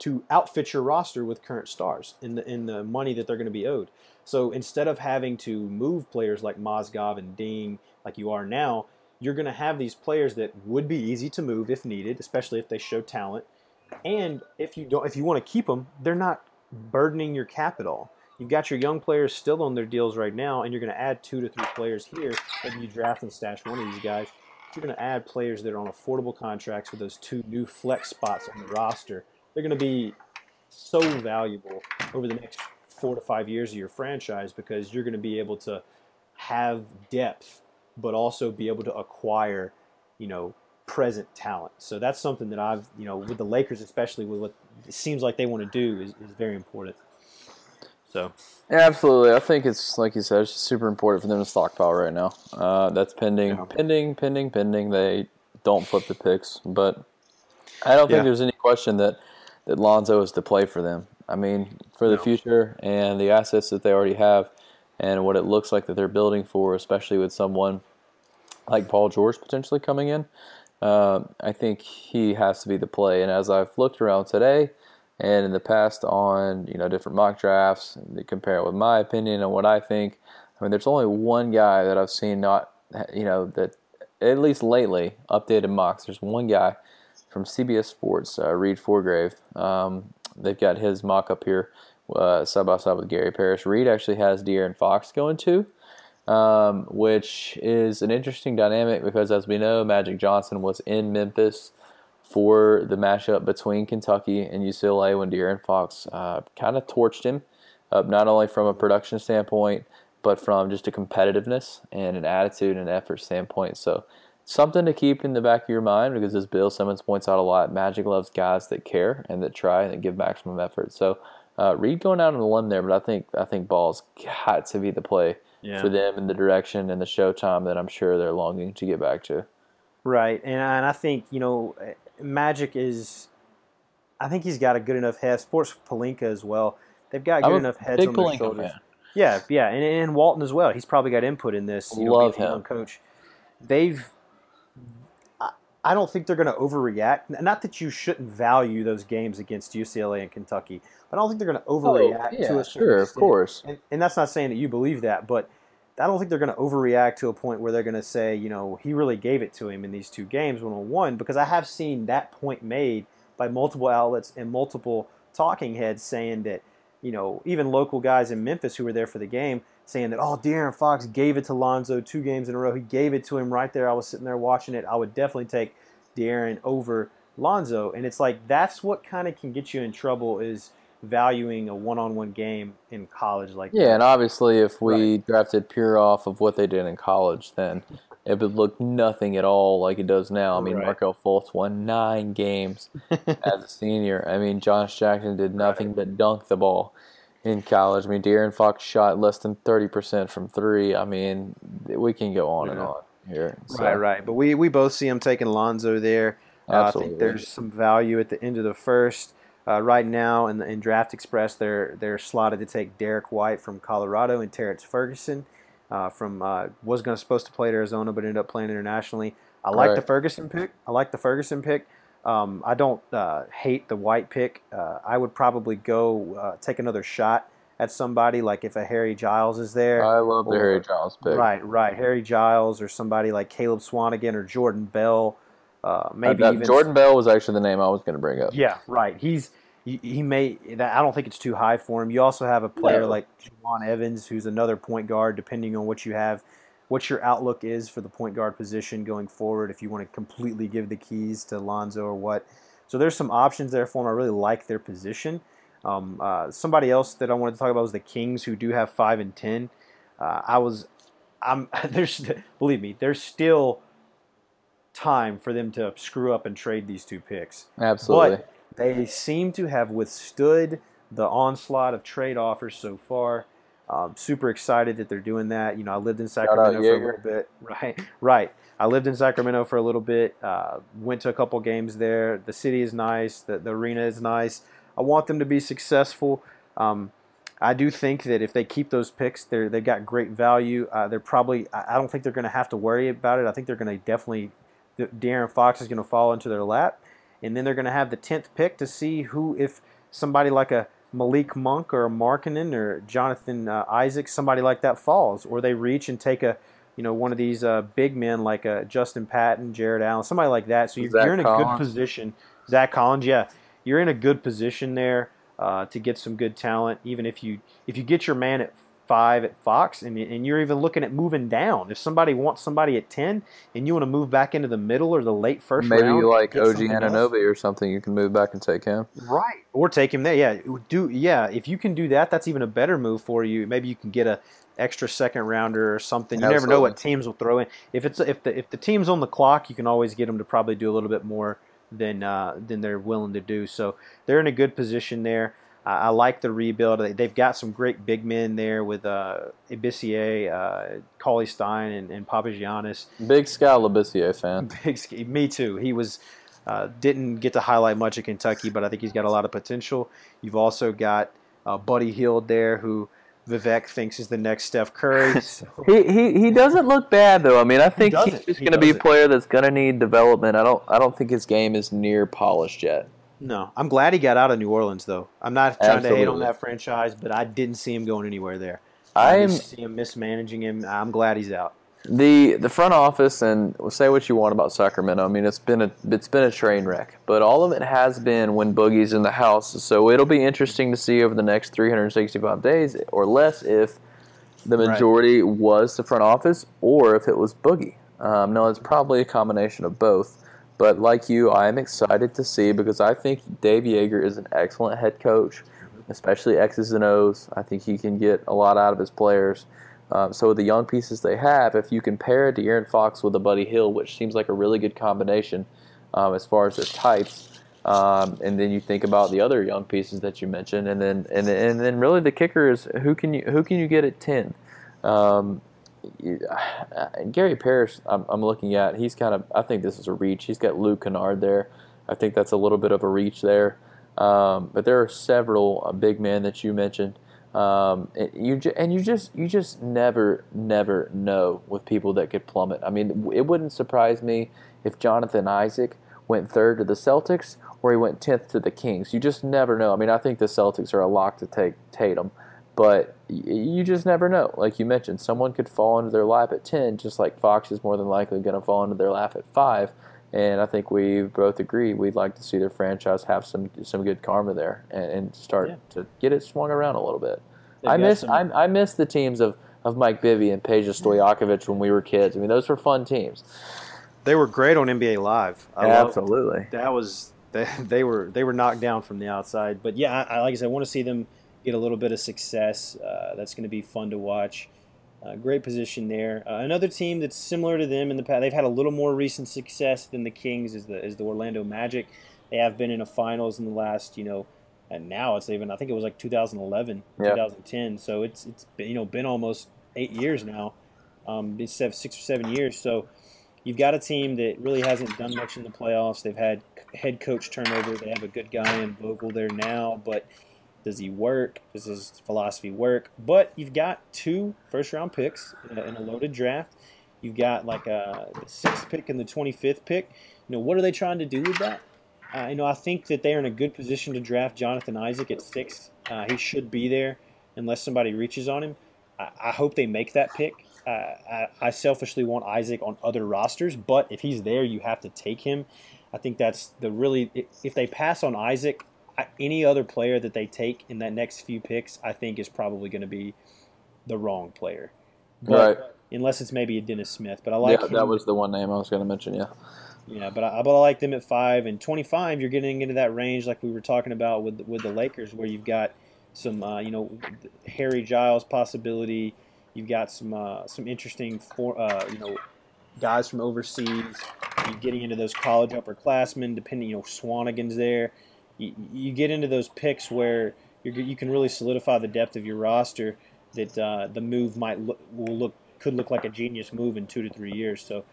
Speaker 1: to outfit your roster with current stars in the in the money that they're going to be owed. So instead of having to move players like Mozgov and Deng like you are now, you're going to have these players that would be easy to move if needed, especially if they show talent. And if you don't, if you want to keep them, they're not burdening your capital. You've got your young players still on their deals right now, and you're going to add two to three players here. Maybe you draft and stash one of these guys. You're going to add players that are on affordable contracts with those two new flex spots on the roster. They're going to be so valuable over the next four to five years of your franchise because you're going to be able to have depth, but also be able to acquire, you know, present talent. So that's something that I've, you know, with the Lakers, especially with what it seems like they want to do, is, is very important. So
Speaker 2: Yeah, absolutely. I think it's like you said, it's super important for them to stockpile right now. Uh, that's pending,
Speaker 1: Yeah.
Speaker 2: pending, pending, pending. They don't flip the picks, but I don't
Speaker 1: Yeah.
Speaker 2: think there's any question that that Lonzo is to play for them. I mean, for the future and the assets that they already have, and what it looks like that they're building for, especially with someone like Paul George potentially coming in. Uh, I think he has to be the play. And as I've looked around today and in the past on you know different mock drafts, and compare it with my opinion and what I think, I mean, there's only one guy that I've seen not you know that at least lately updated mocks. There's one guy from CBS Sports, uh, Reid Forgrave. Um, they've got his mock up here side by side with Gary Parrish. Reid actually has De'Aaron Fox going too um, which is an interesting dynamic because, as we know, Magic Johnson was in Memphis for the matchup between Kentucky and UCLA when De'Aaron Fox uh, kind of torched him, uh, not only from a production standpoint, but from just a competitiveness and an attitude and effort standpoint. So, something to keep in the back of your mind because, as Bill Simmons points out a lot, Magic loves guys that care and that try and that give maximum effort. So, uh, Reid going out on the limb there, but I think I think Ball's got to be the play
Speaker 1: yeah,
Speaker 2: for them in the direction and the showtime that I'm sure they're longing to get back to.
Speaker 1: Right, and and I think you know, Magic is. I think he's got a good enough head. Sports Pelinka as well. They've got good enough heads on their shoulders.
Speaker 2: fan.
Speaker 1: Yeah, yeah, and, and Walton as well. He's probably got input in this. You know,
Speaker 2: Love
Speaker 1: being
Speaker 2: him.
Speaker 1: coach. They've. I, don't think they're going to overreact. Not that you shouldn't value those games against UCLA and Kentucky, but I don't think they're going to oh, overreact to
Speaker 2: Oh, yeah,
Speaker 1: a certain
Speaker 2: sure, of course.
Speaker 1: And, and that's not saying that you believe that, but I don't think they're going to overreact to a point where they're going to say, you know, he really gave it to him in these two games, one on one, because I have seen that point made by multiple outlets and multiple talking heads saying that, you know, even local guys in Memphis who were there for the game saying that, oh, De'Aaron Fox gave it to Lonzo two games in a row. He gave it to him right there. I was sitting there watching it. I would definitely take De'Aaron over Lonzo. And it's like that's what kind of can get you in trouble is valuing a one-on-one game in college like
Speaker 2: Yeah,
Speaker 1: that.
Speaker 2: and obviously, if we drafted pure off of what they did in college, then it would look nothing at all like it does now. I mean,
Speaker 1: Right.
Speaker 2: Markelle Fultz won nine games as a senior. I mean, Josh Jackson did nothing but dunk the ball in college. I mean, De'Aaron Fox shot less than 30% from three. I mean, we can go on and on here. So,
Speaker 1: Right, right. But we, we both see him taking Lonzo there. Uh, I think there's some value at the end of the first. Uh, right now in, in Draft Express, they're they're slotted to take Derrick White from Colorado and Terrance Ferguson uh, from uh, was going to supposed to play at Arizona but ended up playing internationally. I like the Ferguson pick. I like the Ferguson pick. Um, I don't uh, hate the White pick. Uh, I would probably go uh, take another shot at somebody like if a Harry Giles is there.
Speaker 2: I love the Harry Giles pick.
Speaker 1: Right, right. Harry Giles or somebody like Caleb Swanigan or Jordan Bell. Uh, maybe even
Speaker 2: Jordan Bell was actually the name I was going to bring up.
Speaker 1: Yeah, right. He's he, he may. I don't think it's too high for him. You also have a player like Jawun Evans, who's another point guard. Depending on what you have, what your outlook is for the point guard position going forward, if you want to completely give the keys to Lonzo or what. So there's some options there for him. I really like their position. Um, uh, somebody else that I wanted to talk about was the Kings, who do have five and ten. Uh, I was, I'm. There's believe me, there's still time for them to screw up and trade these two picks.
Speaker 2: Absolutely.
Speaker 1: But they seem to have withstood the onslaught of trade offers so far. Um, super excited that they're doing that. You know, I lived in Sacramento for a little bit. Right, right. I lived in Sacramento for a little bit. Uh, went to a couple games there. The city is nice. The, the arena is nice. I want them to be successful. Um, I do think that if they keep those picks, they're they got great value. Uh, they're probably. I don't think they're going to have to worry about it. I think they're going to definitely. De'Aaron Fox is going to fall into their lap, and then they're going to have the tenth pick to see who if somebody like a Malik Monk or a Markkanen or Jonathan uh, Isaac, somebody like that falls, or they reach and take a, you know, one of these uh, big men like a uh, Justin Patton, Jarrett Allen, somebody like that. So you're, you're in a good position. Zach Collins, yeah, you're in a good position there uh, to get some good talent. Even if you if you get your man at five at Fox, and, and you're even looking at moving down. If somebody wants somebody at ten, and you want to move back into the middle or the late first
Speaker 2: maybe
Speaker 1: round,
Speaker 2: you like OG Anunoby or something, you can move back and take him.
Speaker 1: Right, or take him there. Yeah, do yeah. If you can do that, that's even a better move for you. Maybe you can get a extra second rounder or something. You Absolutely. never know what teams will throw in. If it's if the if the team's on the clock, you can always get them to probably do a little bit more than uh, than they're willing to do. So they're in a good position there. I, I like the rebuild. They've got some great big men there with uh, Labissiere, uh, Cauley Stein, and, and Papagiannis.
Speaker 2: Big Skal Labissiere fan.
Speaker 1: Big, me too. He was uh, didn't get to highlight much at Kentucky, but I think he's got a lot of potential. You've also got uh, Buddy Hield there, who Vivek thinks is the next Steph Curry.
Speaker 2: So. he, he he doesn't look bad though. I mean, I think he he's just going to be a player that's going to need development. I don't I don't think his game is near polished yet.
Speaker 1: No, I'm glad he got out of New Orleans, though. I'm not trying Absolutely. to hate on that franchise, but I didn't see him going anywhere there. I didn't see him mismanaging him. I'm glad he's out.
Speaker 2: The the front office and say what you want about Sacramento. I mean, it's been a it's been a train wreck, but all of it has been when Boogie's in the house. So it'll be interesting to see over the next 365 days or less if the majority right. was the front office or if it was Boogie. Um, no, it's probably a combination of both. But like you, I am excited to see because I think Dave Joerger is an excellent head coach, especially X's and O's. I think he can get a lot out of his players. Um, so with the young pieces they have, if you compare Aaron Fox with a Buddy Hield, which seems like a really good combination um, as far as their types, um, and then you think about the other young pieces that you mentioned, and then and, and then really the kicker is who can you who can you get at ten? Um, Gary Parrish, I'm, I'm, looking at. He's kind of. I think this is a reach. He's got Luke Kennard there. I think that's a little bit of a reach there. Um, but there are several uh, big men that you mentioned. Um, and you ju- and you just you just never never know with people that could plummet. I mean, it wouldn't surprise me if Jonathan Isaac went third to the Celtics or he went tenth to the Kings. You just never know. I mean, I think the Celtics are a lock to take Tatum. But you just never know. Like you mentioned, someone could fall into their lap at 10, just like Fox is more than likely going to fall into their lap at 5. And I think we both agree we'd like to see their franchise have some some good karma there and, and start yeah. to get it swung around a little bit. I miss some... I, I miss the teams of, of Mike Bibby and Peja Stojakovic when we were kids. I mean, those were fun teams.
Speaker 1: They were great on NBA Live.
Speaker 2: I Absolutely.
Speaker 1: That was they, they were they were knocked down from the outside. But yeah, I, like I said, I want to see them – get a little bit of success. Uh, that's going to be fun to watch. Uh, great position there. Uh, another team that's similar to them in the past, they've had a little more recent success than the Kings is the is the Orlando Magic. They have been in a finals in the last, you know, and now it's even I think it was like 2011, yeah. 2010. So it's it's been, you know been almost eight years now, um, six or seven years. So you've got a team that really hasn't done much in the playoffs. They've had head coach turnover. They have a good guy in Vogel there now, but does he work? Does his philosophy work? But you've got two first round picks in a, loaded draft. You've got like a sixth pick and the 25th pick. You know, what are they trying to do with that? Uh, you know, I think that they are in a good position to draft Jonathan Isaac at six. Uh, he should be there unless somebody reaches on him. I, I hope they make that pick. Uh, I, I selfishly want Isaac on other rosters, but if he's there, you have to take him. I think that's the really. If they pass on Isaac, any other player that they take in that next few picks, I think is probably going to be the wrong player. But, right. Unless it's maybe a Dennis Smith, but I like.
Speaker 2: Yeah, him. that was the one name I was going to mention. Yeah.
Speaker 1: Yeah, but I, but I like them at five and twenty-five. You're getting into that range like we were talking about with with the Lakers, where you've got some uh, you know Harry Giles possibility. You've got some uh, some interesting for, uh, you know guys from overseas. You're getting into those college upperclassmen, depending you know Swanigan's there you, you get into those picks where you're, you can really solidify the depth of your roster. That uh, the move might look will look could look like a genius move in two to three years. So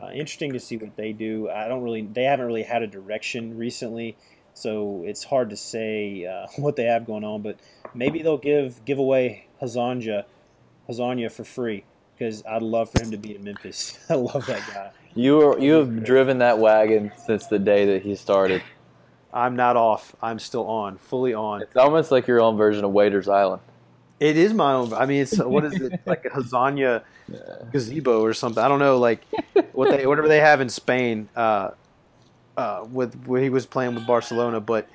Speaker 1: uh, interesting to see what they do. I don't really they haven't really had a direction recently, so it's hard to say uh, what they have going on. But maybe they'll give give away Hezonja Hezonja for free because I'd love for him to be in Memphis. I love that guy.
Speaker 2: You are, you have driven that wagon since the day that he started.
Speaker 1: I'm not off. I'm still on, fully on.
Speaker 2: It's almost like your own version of Waiters Island.
Speaker 1: It is my own. I mean, it's what is it like a Hezonja gazebo or something? I don't know, like what they whatever they have in Spain. Uh, uh, with when he was playing with Barcelona, but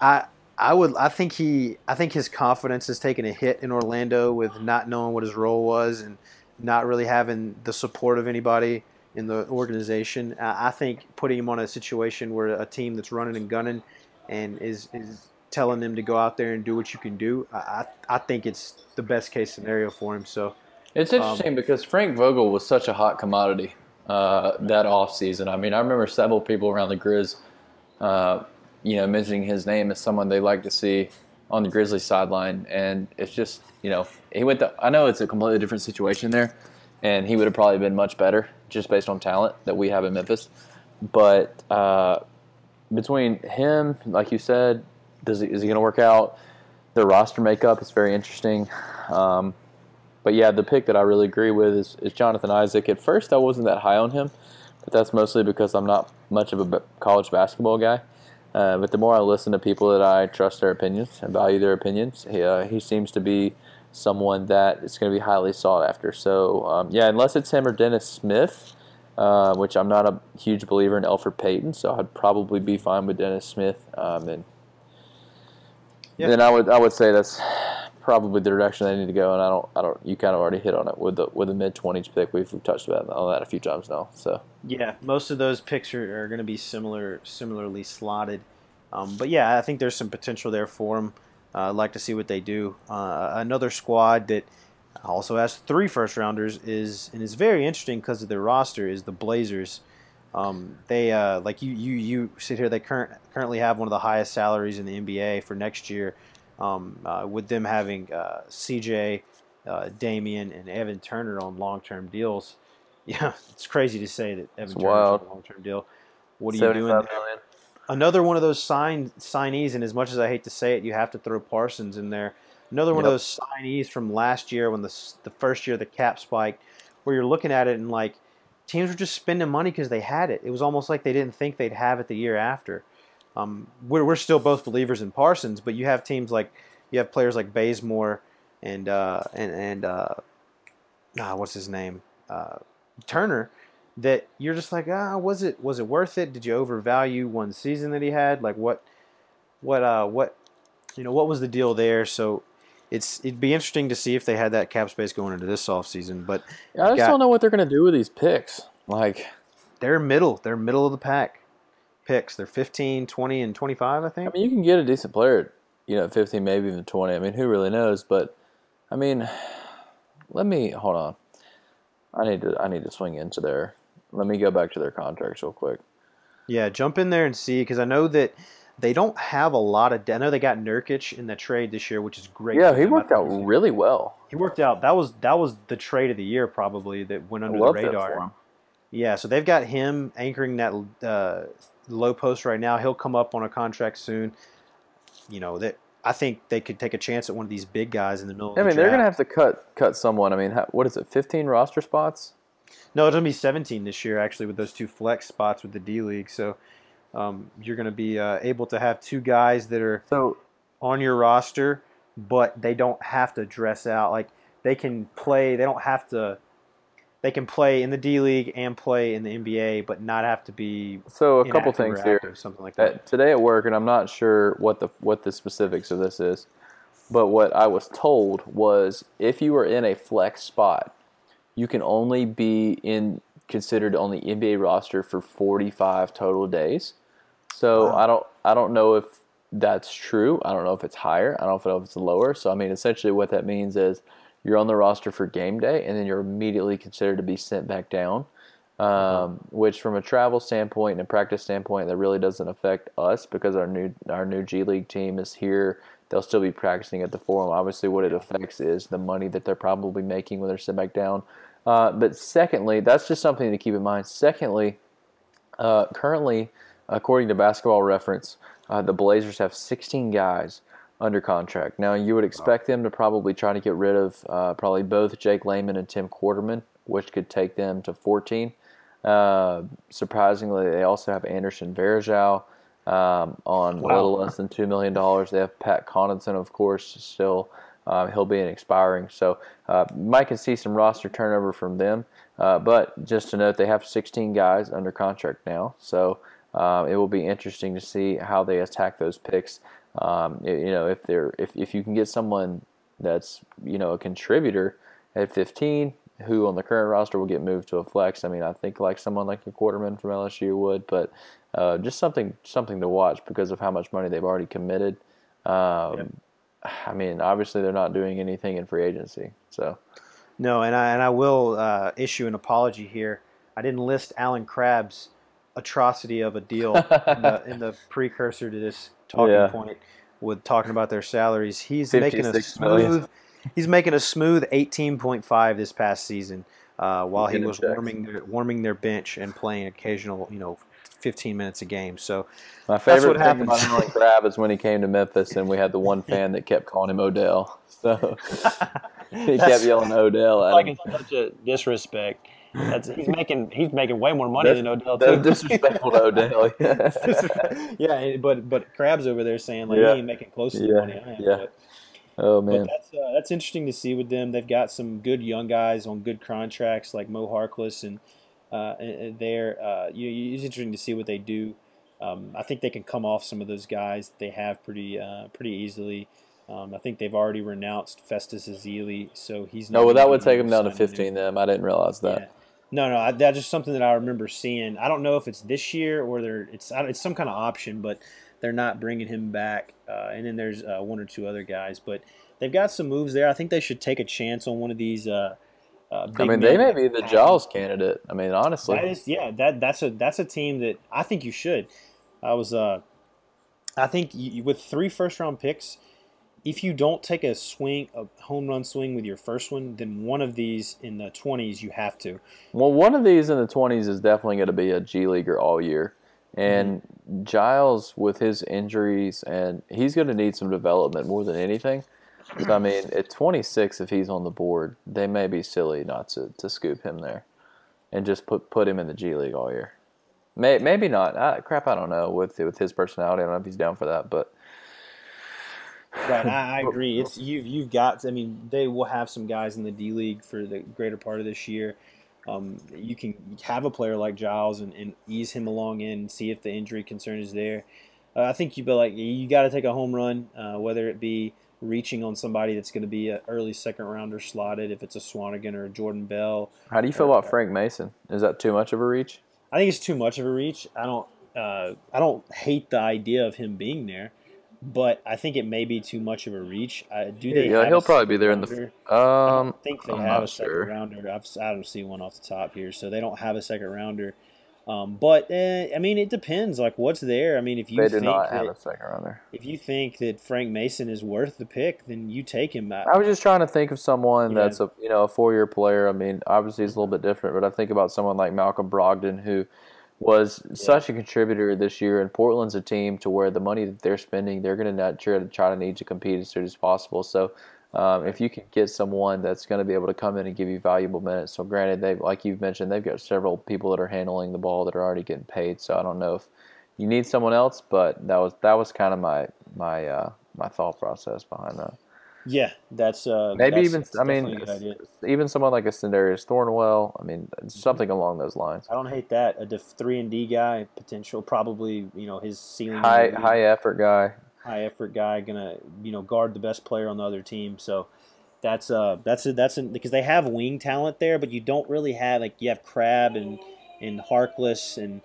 Speaker 1: I I would I think he I think his confidence has taken a hit in Orlando with not knowing what his role was and not really having the support of anybody in the organization. I think putting him on a situation where a team that's running and gunning and is is telling them to go out there and do what you can do, I I think it's the best case scenario for him. So
Speaker 2: it's interesting um, because Frank Vogel was such a hot commodity uh, that off season. I mean, I remember several people around the Grizz, uh, you know, mentioning his name as someone they like to see on the Grizzlies sideline, and it's just you know he went. To, I know it's a completely different situation there, and he would have probably been much better just based on talent that we have in Memphis, but. Uh, between him, like you said, does he, is he going to work out? The roster makeup is very interesting. Um, but yeah, the pick that I really agree with is, is Jonathan Isaac. At first, I wasn't that high on him, but that's mostly because I'm not much of a college basketball guy. Uh, but the more I listen to people that I trust their opinions and value their opinions, he, uh, he seems to be someone that is going to be highly sought after. So, um, yeah, unless it's him or Dennis Smith, uh, which I'm not a huge believer in Elfrid Payton, so I'd probably be fine with Dennis Smith. Um, and yeah. then I would I would say that's probably the direction they need to go. And I don't I don't you kind of already hit on it with the with the mid twenties pick. We've, we've touched about on that a few times now. So
Speaker 1: yeah, most of those picks are, are going to be similar similarly slotted. Um, but yeah, I think there's some potential there for them. Uh, I'd like to see what they do. Uh, another squad that also has three first rounders is and is very interesting because of their roster is the Blazers. Um, they uh, like you you you sit here. They current, currently have one of the highest salaries in the NBA for next year, um, uh, with them having uh, CJ, uh, Damian, and Evan Turner on long term deals. Yeah, it's crazy to say that Evan Turner on a long term deal. What are you doing? Million. Another one of those sign signees, and as much as I hate to say it, you have to throw Parsons in there. Another one yep. of those signees from last year when the the first year the cap spiked, where you're looking at it and like teams were just spending money because they had it. It was almost like they didn't think they'd have it the year after. Um, we're, we're still both believers in Parsons, but you have teams like you have players like Bazemore and uh, and and uh, ah, what's his name uh, Turner that you're just like ah was it was it worth it? Did you overvalue one season that he had? Like what what uh what you know what was the deal there? So it's it'd be interesting to see if they had that cap space going into this offseason. But
Speaker 2: yeah, I just got, don't know what they're going to do with these picks. Like
Speaker 1: they're middle, they're middle of the pack picks. They're 15, 20, and 25, I think.
Speaker 2: I mean, you can get a decent player, you know, 15, maybe even 20. I mean, who really knows? But I mean, let me hold on. I need to I need to swing into their. Let me go back to their contracts real quick.
Speaker 1: Yeah, jump in there and see because I know that they don't have a lot of. I know they got Nurkic in the trade this year, which is great.
Speaker 2: Yeah, he worked out really well.
Speaker 1: He worked out. That was that was the trade of the year probably that went under the radar. Yeah, so they've got him anchoring that uh, low post right now. He'll come up on a contract soon. You know that I think they could take a chance at one of these big guys in the middle.
Speaker 2: I mean,
Speaker 1: the
Speaker 2: they're going to have to cut cut someone. I mean, what is it? Fifteen roster spots?
Speaker 1: No, it'll be seventeen this year actually with those two flex spots with the D League. So um, you're going to be uh, able to have two guys that are
Speaker 2: so
Speaker 1: on your roster, but they don't have to dress out. Like they can play. They don't have to. They can play in the D League and play in the NBA, but not have to be.
Speaker 2: So a couple things here,
Speaker 1: something like that.
Speaker 2: Today at work, and I'm not sure what the what the specifics of this is, but what I was told was if you are in a flex spot, you can only be in considered on the NBA roster for 45 total days. So wow. I don't I don't know if that's true. I don't know if it's higher. I don't know if it's lower. So I mean, essentially, what that means is you're on the roster for game day, and then you're immediately considered to be sent back down. Um, which, from a travel standpoint and a practice standpoint, that really doesn't affect us because our new our new G League team is here they'll still be practicing at the Forum. Obviously, what it affects is the money that they're probably making when they're sent back down. Uh, but secondly, that's just something to keep in mind. Secondly, uh, currently, according to Basketball Reference, uh, the Blazers have 16 guys under contract. Now, you would expect them to probably try to get rid of uh, probably both Jake Layman and Tim Quarterman, which could take them to 14. Uh, surprisingly, they also have Anderson Varejao um, on wow. a little less than $2 million. They have Pat Connaughton, of course, still. Uh, he'll be an expiring. So, uh, might can see some roster turnover from them. Uh, but just to note, they have 16 guys under contract now. So, uh, it will be interesting to see how they attack those picks. Um, you know, if they're if, if you can get someone that's you know a contributor at 15, who on the current roster will get moved to a flex. I mean, I think like someone like a Quarterman from LSU would, but uh, just something something to watch because of how much money they've already committed. Um. I mean, obviously they're not doing anything in free agency, so.
Speaker 1: No, and I and I will uh, issue an apology here. I didn't list Allen Crabbe's atrocity of a deal in, the, in the precursor to this talking yeah. point with talking about their salaries. He's making a smooth. Million. He's making a smooth 18.5 this past season, uh, while he was warming their, warming their bench and playing occasional, you know, 15 minutes a game. So
Speaker 2: my favorite thing happens. about Allen Crabbe is when he came to Memphis and we had the one fan that kept calling him Odell. So he kept yelling Odell at
Speaker 3: like
Speaker 2: him.
Speaker 3: such a disrespect. That's, he's making he's making way more money that's, than Odell. Too.
Speaker 2: That's disrespectful to Odell.
Speaker 1: Yeah. yeah, but but Crabbe's over there saying like yeah. he ain't making close to the money I am.
Speaker 2: Yeah.
Speaker 1: But,
Speaker 2: oh man,
Speaker 1: that's uh, that's interesting to see with them. They've got some good young guys on good contracts like Mo Harkless and there. Uh, you, it's interesting to see what they do. Um, I think they can come off some of those guys they have pretty uh, pretty easily. Um, I think they've already renounced Festus Ezeli, so he's
Speaker 2: no. Well, that would take him down to fifteen. Them, I didn't realize that. Yeah.
Speaker 1: No, no, I, that's just something that I remember seeing. I don't know if it's this year or they're it's it's some kind of option, but they're not bringing him back. Uh, and then there's uh, one or two other guys, but they've got some moves there. I think they should take a chance on one of these. Uh, uh
Speaker 2: I mean, they may be the Giles candidate. I mean, honestly,
Speaker 1: that is, yeah, that that's a that's a team that I think you should. I was, uh, I think you, with three first round picks, if you don't take a swing, a home run swing with your first one, then one of these in the 20s you have to.
Speaker 2: Well, one of these in the 20s is definitely going to be a G leaguer all year. And mm-hmm. Giles, with his injuries, and he's going to need some development more than anything. So, I mean, at 26, if he's on the board, they may be silly not to, to scoop him there and just put put him in the G League all year. May, maybe not. I, crap, I don't know with with his personality. I don't know if he's down for that, but
Speaker 1: Right, I, I, agree. It's you've you've got. I mean, they will have some guys in the D League for the greater part of this year. Um, you can have a player like Giles and, and, ease him along in, and see if the injury concern is there. Uh, I think you but like you got to take a home run, uh, whether it be reaching on somebody that's going to be an early second rounder slotted, if it's a Swanigan or a Jordan Bell.
Speaker 2: How do you feel or, about Frank Mason? Is that too much of a reach?
Speaker 1: I think it's too much of a reach. I don't. Uh, I don't hate the idea of him being there but I think it may be too much of a reach. Uh, do they?
Speaker 2: Yeah, he'll probably be there rounder? in the. Um, I
Speaker 1: think they I'm have a second sure. rounder. I've, I don't see one off the top here, so they don't have a second rounder. Um, but eh, I mean, it depends. Like, what's there? I mean, if you
Speaker 2: they
Speaker 1: do
Speaker 2: not
Speaker 1: that,
Speaker 2: a second rounder,
Speaker 1: if you think that Frank Mason is worth the pick, then you take him.
Speaker 2: I, I was just trying to think of someone yeah. that's a you know a four year player. I mean, obviously he's a little bit different, but I think about someone like Malcolm Brogdon who was yeah. such a contributor this year. And Portland's a team to where the money that they're spending, they're going to try to try to need to compete as soon as possible. So um, if you can get someone that's going to be able to come in and give you valuable minutes, so granted, they like you've mentioned, they've got several people that are handling the ball that are already getting paid. So I don't know if you need someone else, but that was that was kind of my my uh, my thought process behind that.
Speaker 1: Yeah, that's uh,
Speaker 2: maybe
Speaker 1: that's,
Speaker 2: even I mean even someone like a Sindarius Thornwell. I mean something along those lines.
Speaker 1: I don't hate that. A three and D guy potential, probably you know his ceiling.
Speaker 2: High high effort guy.
Speaker 1: High effort guy, gonna you know guard the best player on the other team. So that's uh that's a, that's a, because they have wing talent there, but you don't really have like you have Crabbe and and Harkless and.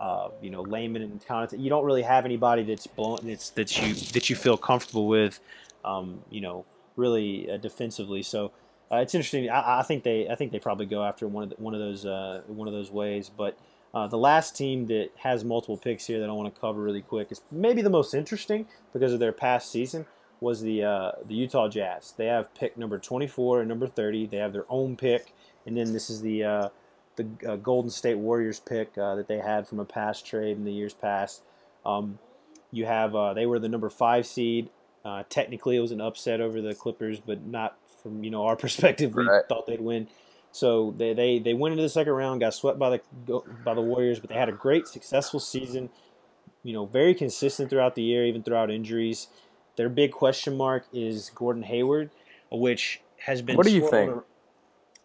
Speaker 1: Uh, you know, Layman and Connaughton. You don't really have anybody that's blown, that's that you that you feel comfortable with um, you know, really uh, defensively. So uh, it's interesting. I, I, think they I think they probably go after one of the, one of those uh, one of those ways. But uh, the last team that has multiple picks here that I want to cover really quick is maybe the most interesting because of their past season was the uh, the Utah Jazz. They have pick number 24 and number 30. They have their own pick, and then this is the uh, the uh, Golden State Warriors pick uh, that they had from a past trade in the years past. Um, you have uh, they were the number five seed. Uh, technically, it was an upset over the Clippers, but not from you know our perspective. We
Speaker 2: Right.
Speaker 1: thought they'd win. So they, they, they went into the second round, got swept by the by the Warriors, but they had a great, successful season. You know, very consistent throughout the year, even throughout injuries. Their big question mark is Gordon Hayward, which has been.
Speaker 2: What do you think?
Speaker 1: ar-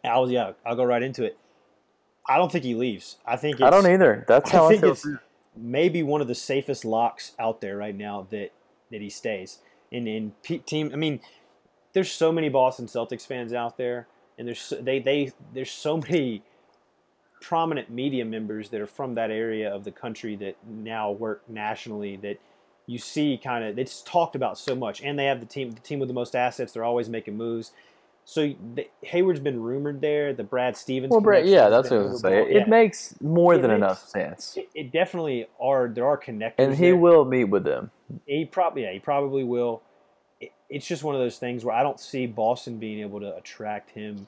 Speaker 1: I'll yeah, I'll go right into it. I don't think he leaves. I think it's,
Speaker 2: I don't either. That's
Speaker 1: I
Speaker 2: how I,
Speaker 1: think
Speaker 2: feel.
Speaker 1: it's maybe one of the safest locks out there right now that that he stays. And in team, I mean, there's so many Boston Celtics fans out there, and there's so, they they there's so many prominent media members that are from that area of the country that now work nationally that you see kind of it's talked about so much and they have the team the team with the most assets they're always making moves so the, Hayward's been rumored there the Brad Stevens
Speaker 2: Well,
Speaker 1: connection
Speaker 2: yeah, that's what I was gonna say. It
Speaker 1: Yeah.
Speaker 2: makes more
Speaker 1: It
Speaker 2: than
Speaker 1: makes-
Speaker 2: enough sense,
Speaker 1: It, it definitely are. There are connections,
Speaker 2: and he
Speaker 1: there.
Speaker 2: will meet with them.
Speaker 1: He probably, yeah, he probably will. It, it's just one of those things where I don't see Boston being able to attract him.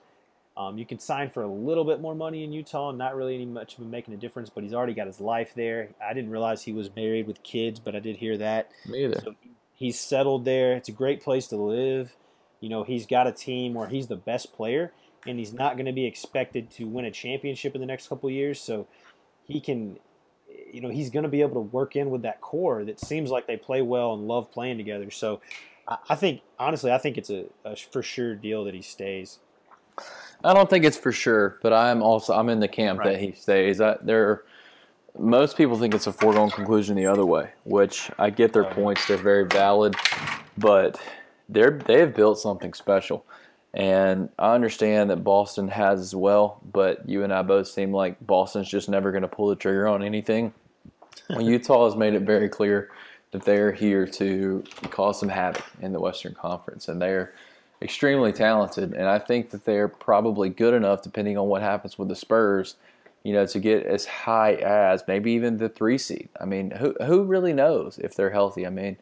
Speaker 1: Um, you can sign for a little bit more money in Utah, and not really any much of a making a difference. But he's already got his life there. I didn't realize he was married with kids, but I did hear that.
Speaker 2: Me either.
Speaker 1: So he's settled there. It's a great place to live. You know, he's got a team where he's the best player, and he's not going to be expected to win a championship in the next couple of years. So he can, you know, he's going to be able to work in with that core that seems like they play well and love playing together. So I, think, honestly, I think it's a, a for sure deal that he stays.
Speaker 2: I don't think it's for sure, but I'm also I'm in the camp
Speaker 1: Right.
Speaker 2: that he stays. I, there, most people think it's a foregone conclusion the other way, which I get their oh,
Speaker 1: Right.
Speaker 2: points. They're very valid, but they're they have built something special, and I understand that Boston has as well. But you and I both seem like Boston's just never going to pull the trigger on anything. Utah has made it very clear that they're here to cause some havoc in the Western Conference, and they're extremely talented. And I think that they're probably good enough, depending on what happens with the Spurs, you know, to get as high as maybe even the three seed. I mean, who who really knows if they're healthy? I mean,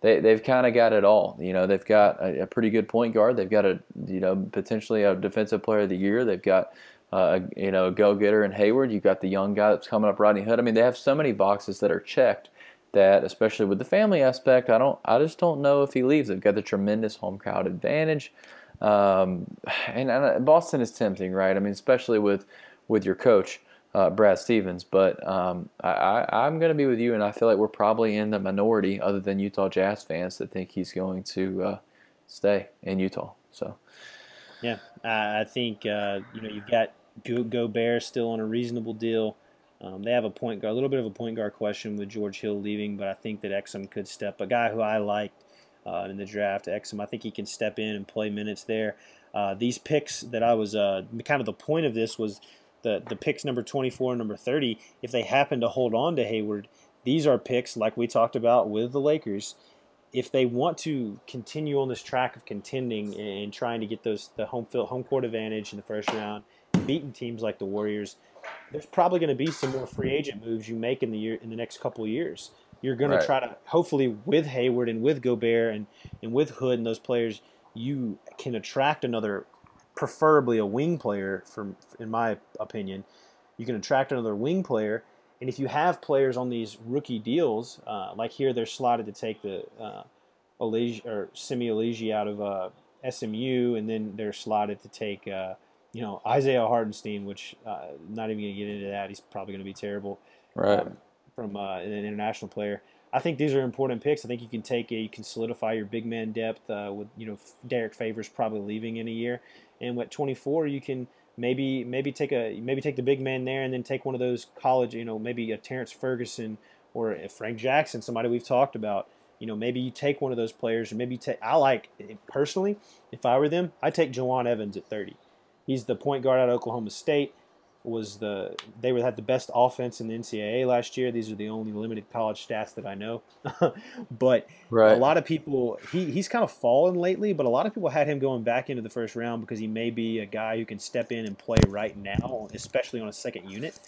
Speaker 2: they they've kind of got it all. You know, they've got a, a pretty good point guard. They've got a you know potentially a defensive player of the year. They've got uh, you know go getter in Hayward. You've got the young guy that's coming up, Rodney Hood. I mean, they have so many boxes that are checked that especially with the family aspect, I don't, I just don't know if he leaves. They've got the tremendous home crowd advantage, um, and, and Boston is tempting, right? I mean, especially with with your coach uh, Brad Stevens. But um, I, I'm going to be with you, and I feel like we're probably in the minority, other than Utah Jazz fans, that think he's going to uh, stay in Utah. So
Speaker 1: Yeah, I I think uh, you know you've got Go- Gobert still on a reasonable deal. Um, they have a point guard, a little bit of a point guard question with George Hill leaving, but I think that Exum could step. A guy who I liked uh, in the draft, Exum, I think he can step in and play minutes there. Uh, these picks that I was uh, kind of the point of this was the the picks number 24 and number 30. If they happen to hold on to Hayward, these are picks like we talked about with the Lakers if they want to continue on this track of contending and trying to get those the home field home court advantage in the first round, beating teams like the Warriors, there's probably going to be some more free agent moves you make in the year in the next couple of years. You're going
Speaker 2: Right.
Speaker 1: to try to hopefully with Hayward and with Gobert and and with Hood and those players, you can attract another, preferably a wing player. From in my opinion, you can attract another wing player. And if you have players on these rookie deals, uh, like here, they're slotted to take the uh, or Semi Ojeleye out of uh, SMU, and then they're slotted to take uh, you know Isaiah Hartenstein, which uh, not even going to get into that. He's probably going to be terrible
Speaker 2: right,
Speaker 1: um, from uh, an international player. I think these are important picks. I think you can take a, you can solidify your big man depth uh, with you know Derrick Favors probably leaving in a year, and at 24 you can maybe maybe take a maybe take the big man there and then take one of those college you know maybe a Terrance Ferguson or a Frank Jackson, somebody we've talked about. You know maybe you take one of those players, or maybe you take. I like personally, if I were them, I take Jawun Evans at 30. He's the point guard out of Oklahoma State was the they were had the best offense in the NCAA last year. These are the only limited college stats that I know. but
Speaker 2: right.
Speaker 1: a lot of people he, he's kind of fallen lately, but a lot of people had him going back into the first round because he may be a guy who can step in and play right now, especially on a second unit.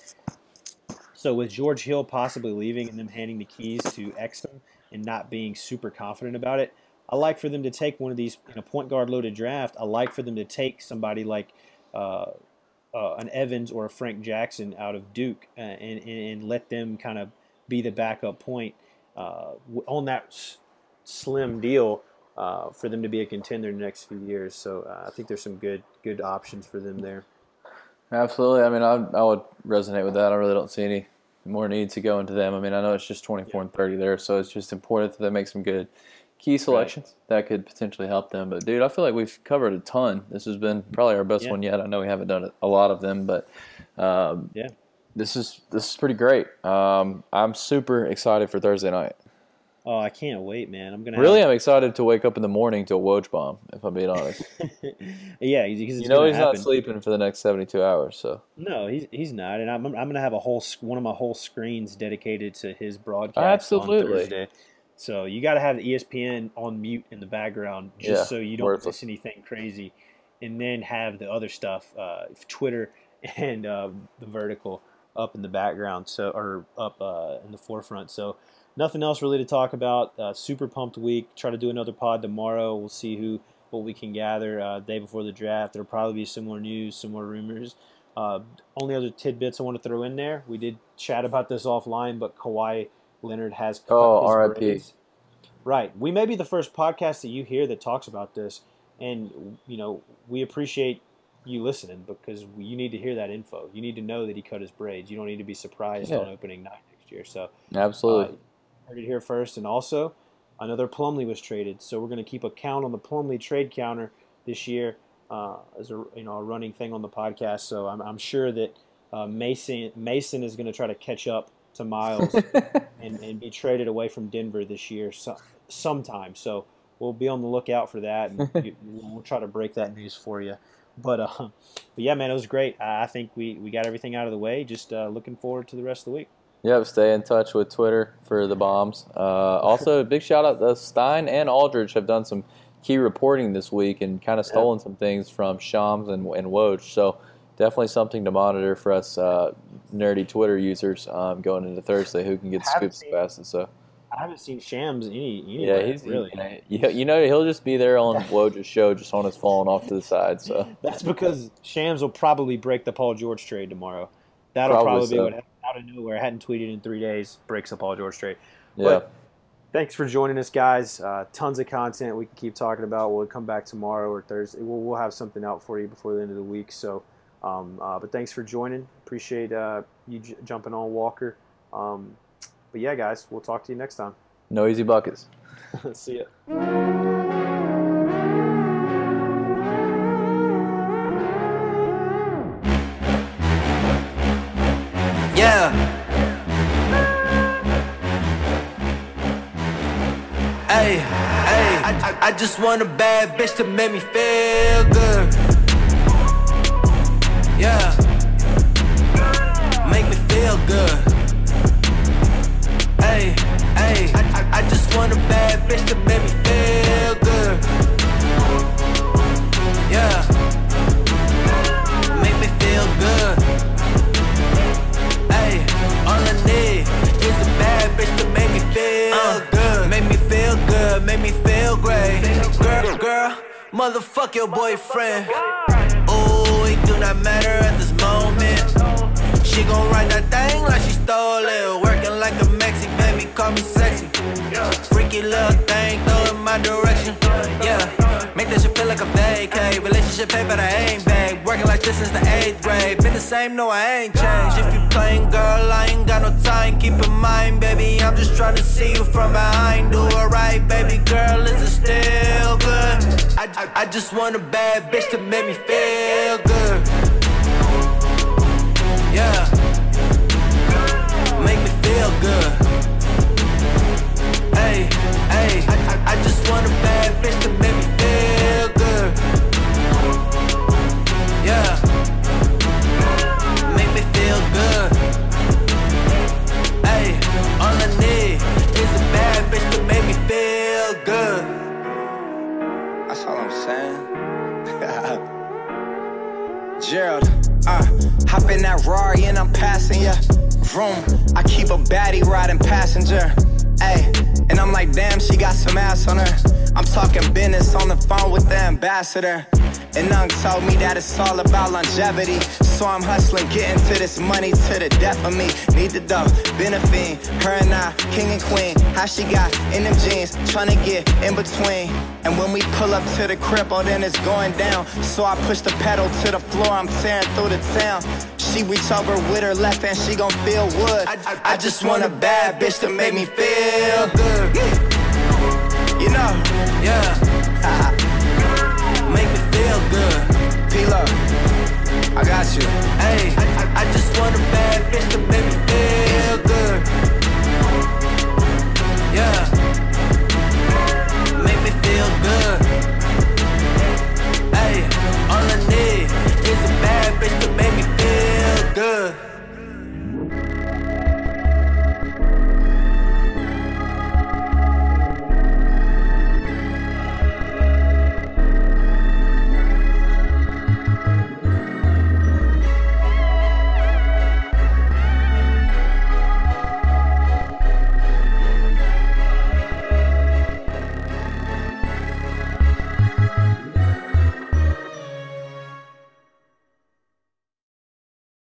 Speaker 1: So with George Hill possibly leaving and them handing the keys to Exum and not being super confident about it, I like for them to take one of these in a point guard loaded draft. I like for them to take somebody like uh, uh, an Evans or a Frank Jackson out of Duke uh, and, and, and let them kind of be the backup point uh, on that s- slim deal uh, for them to be a contender in the next few years. So uh, I think there's some good good options for them there.
Speaker 2: Absolutely. I mean, I, I would resonate with that. I really don't see any more need to go into them. I mean, I know it's just 24 and 30 there, so it's just important that they make some good key selections that could potentially help them. But, dude, I feel like we've covered a ton. This has been probably our best
Speaker 1: Yeah.
Speaker 2: one yet. I know we haven't done a lot of them, but um,
Speaker 1: Yeah.
Speaker 2: this is this is pretty great. Um, I'm super excited for Thursday night.
Speaker 1: Oh, I can't wait, man! I'm gonna
Speaker 2: Really, I'm excited to wake up in the morning to a Woj bomb, if I'm being honest.
Speaker 1: Yeah, because
Speaker 2: you know he's
Speaker 1: happen.
Speaker 2: not sleeping for the next 72 hours, so.
Speaker 1: No, he's he's not, and I'm I'm gonna have a whole one of my whole screens dedicated to his broadcast.
Speaker 2: Absolutely.
Speaker 1: So you got to have the ESPN on mute in the background just
Speaker 2: Yeah,
Speaker 1: so you don't
Speaker 2: worthless.
Speaker 1: miss anything crazy, and then have the other stuff, uh, Twitter and uh, the vertical up in the background, so or up uh, in the forefront. So nothing else really to talk about. Uh, super pumped week. Try to do another pod tomorrow. We'll see who what we can gather uh, day before the draft. There'll probably be some more news, some more rumors. Uh, only other tidbits I want to throw in there. We did chat about this offline, but Kawhi Leonard has cut
Speaker 2: Oh,
Speaker 1: his
Speaker 2: RIP.
Speaker 1: braids. Right. We may be the first podcast that you hear that talks about this, and you know we appreciate you listening because you need to hear that info. You need to know that he cut his braids. You don't need to be surprised
Speaker 2: Yeah.
Speaker 1: on opening night next year. So
Speaker 2: Absolutely.
Speaker 1: uh, heard it here first, and also another Plumlee was traded. So we're going to keep a count on the Plumlee trade counter this year uh, as a you know a running thing on the podcast. So I'm, I'm sure that uh, Mason Mason is going to try to catch up to Miles and, and be traded away from Denver this year so, sometime. So we'll be on the lookout for that, and we'll try to break that news for you. But uh, but yeah, man, it was great. I I think we, we got everything out of the way. Just uh, looking forward to the rest of the week.
Speaker 2: Yep, stay in touch with Twitter for the bombs. Uh, also, big shout out to Stein and Aldridge have done some key reporting this week and kind of stolen some things from Shams and, and Woj. So definitely something to monitor for us uh, nerdy Twitter users um, going into Thursday who can get scoops
Speaker 1: seen-
Speaker 2: fastest. So
Speaker 1: I haven't seen Shams any. any
Speaker 2: yeah, he's
Speaker 1: really.
Speaker 2: You, you know he'll just be there on Woj's show, just on his phone off to the side. So
Speaker 1: That's because Shams will probably break the Paul George trade tomorrow. That'll
Speaker 2: Probably
Speaker 1: probably,
Speaker 2: so.
Speaker 1: be what happened out of nowhere. I hadn't tweeted in three days. Breaks the Paul George trade.
Speaker 2: yeah,
Speaker 1: But thanks for joining us, guys. Uh, tons of content we can keep talking about. We'll come back tomorrow or Thursday. We'll, we'll have something out for you before the end of the week. So, um, uh, but thanks for joining. Appreciate uh, you j- jumping on, Walker. Um, but yeah, guys, we'll talk to you next time.
Speaker 2: no easy buckets.
Speaker 1: See ya.
Speaker 4: Yeah. Hey, hey, I, I, I just want a bad bitch to make me feel good. Yeah. Make me feel good. Hey, hey, I, I, I just want a bad bitch to make me feel good. Yeah. Make me feel good. Hey, all I need is a bad bitch to make me feel uh, good. Make me feel good, make me feel great. Girl, girl, motherfuck your boyfriend. Do not matter at this moment. She gon' ride that thing like she stole it. Working like a Mexican, baby, call me sexy. Freaky little thing, throw in my direction. Yeah, make that shit feel like a vacay. Relationship pay, but I ain't back. Working like this since the eighth grade. Been the same, no, I ain't changed. If you playing, girl, I ain't got no time. Keep in mind, baby, I'm just trying to see you from behind. Do it right, baby girl, is it still good? I, I, I just want a bad bitch to make me feel good. Yeah. Make me feel good. I,
Speaker 5: with the ambassador. And Nung told me that it's all about longevity. So I'm hustling, getting to this money to the death of me. Need the dough, benefit. Her and I, king and queen. How she got in them jeans, trying to get in between. And when we pull up to the crib, oh, then it's going down. So I push the pedal to the floor, I'm tearing through the town. She reach over with her left hand, she gon' feel wood. I, I, I just want a bad bitch to make me feel good. You know, yeah feel good. Pila, I got you. Hey, I, I, just want a bad
Speaker 4: bitch to make me feel good. Yeah, make me feel good. Hey, all I need is a bad bitch to make me feel good.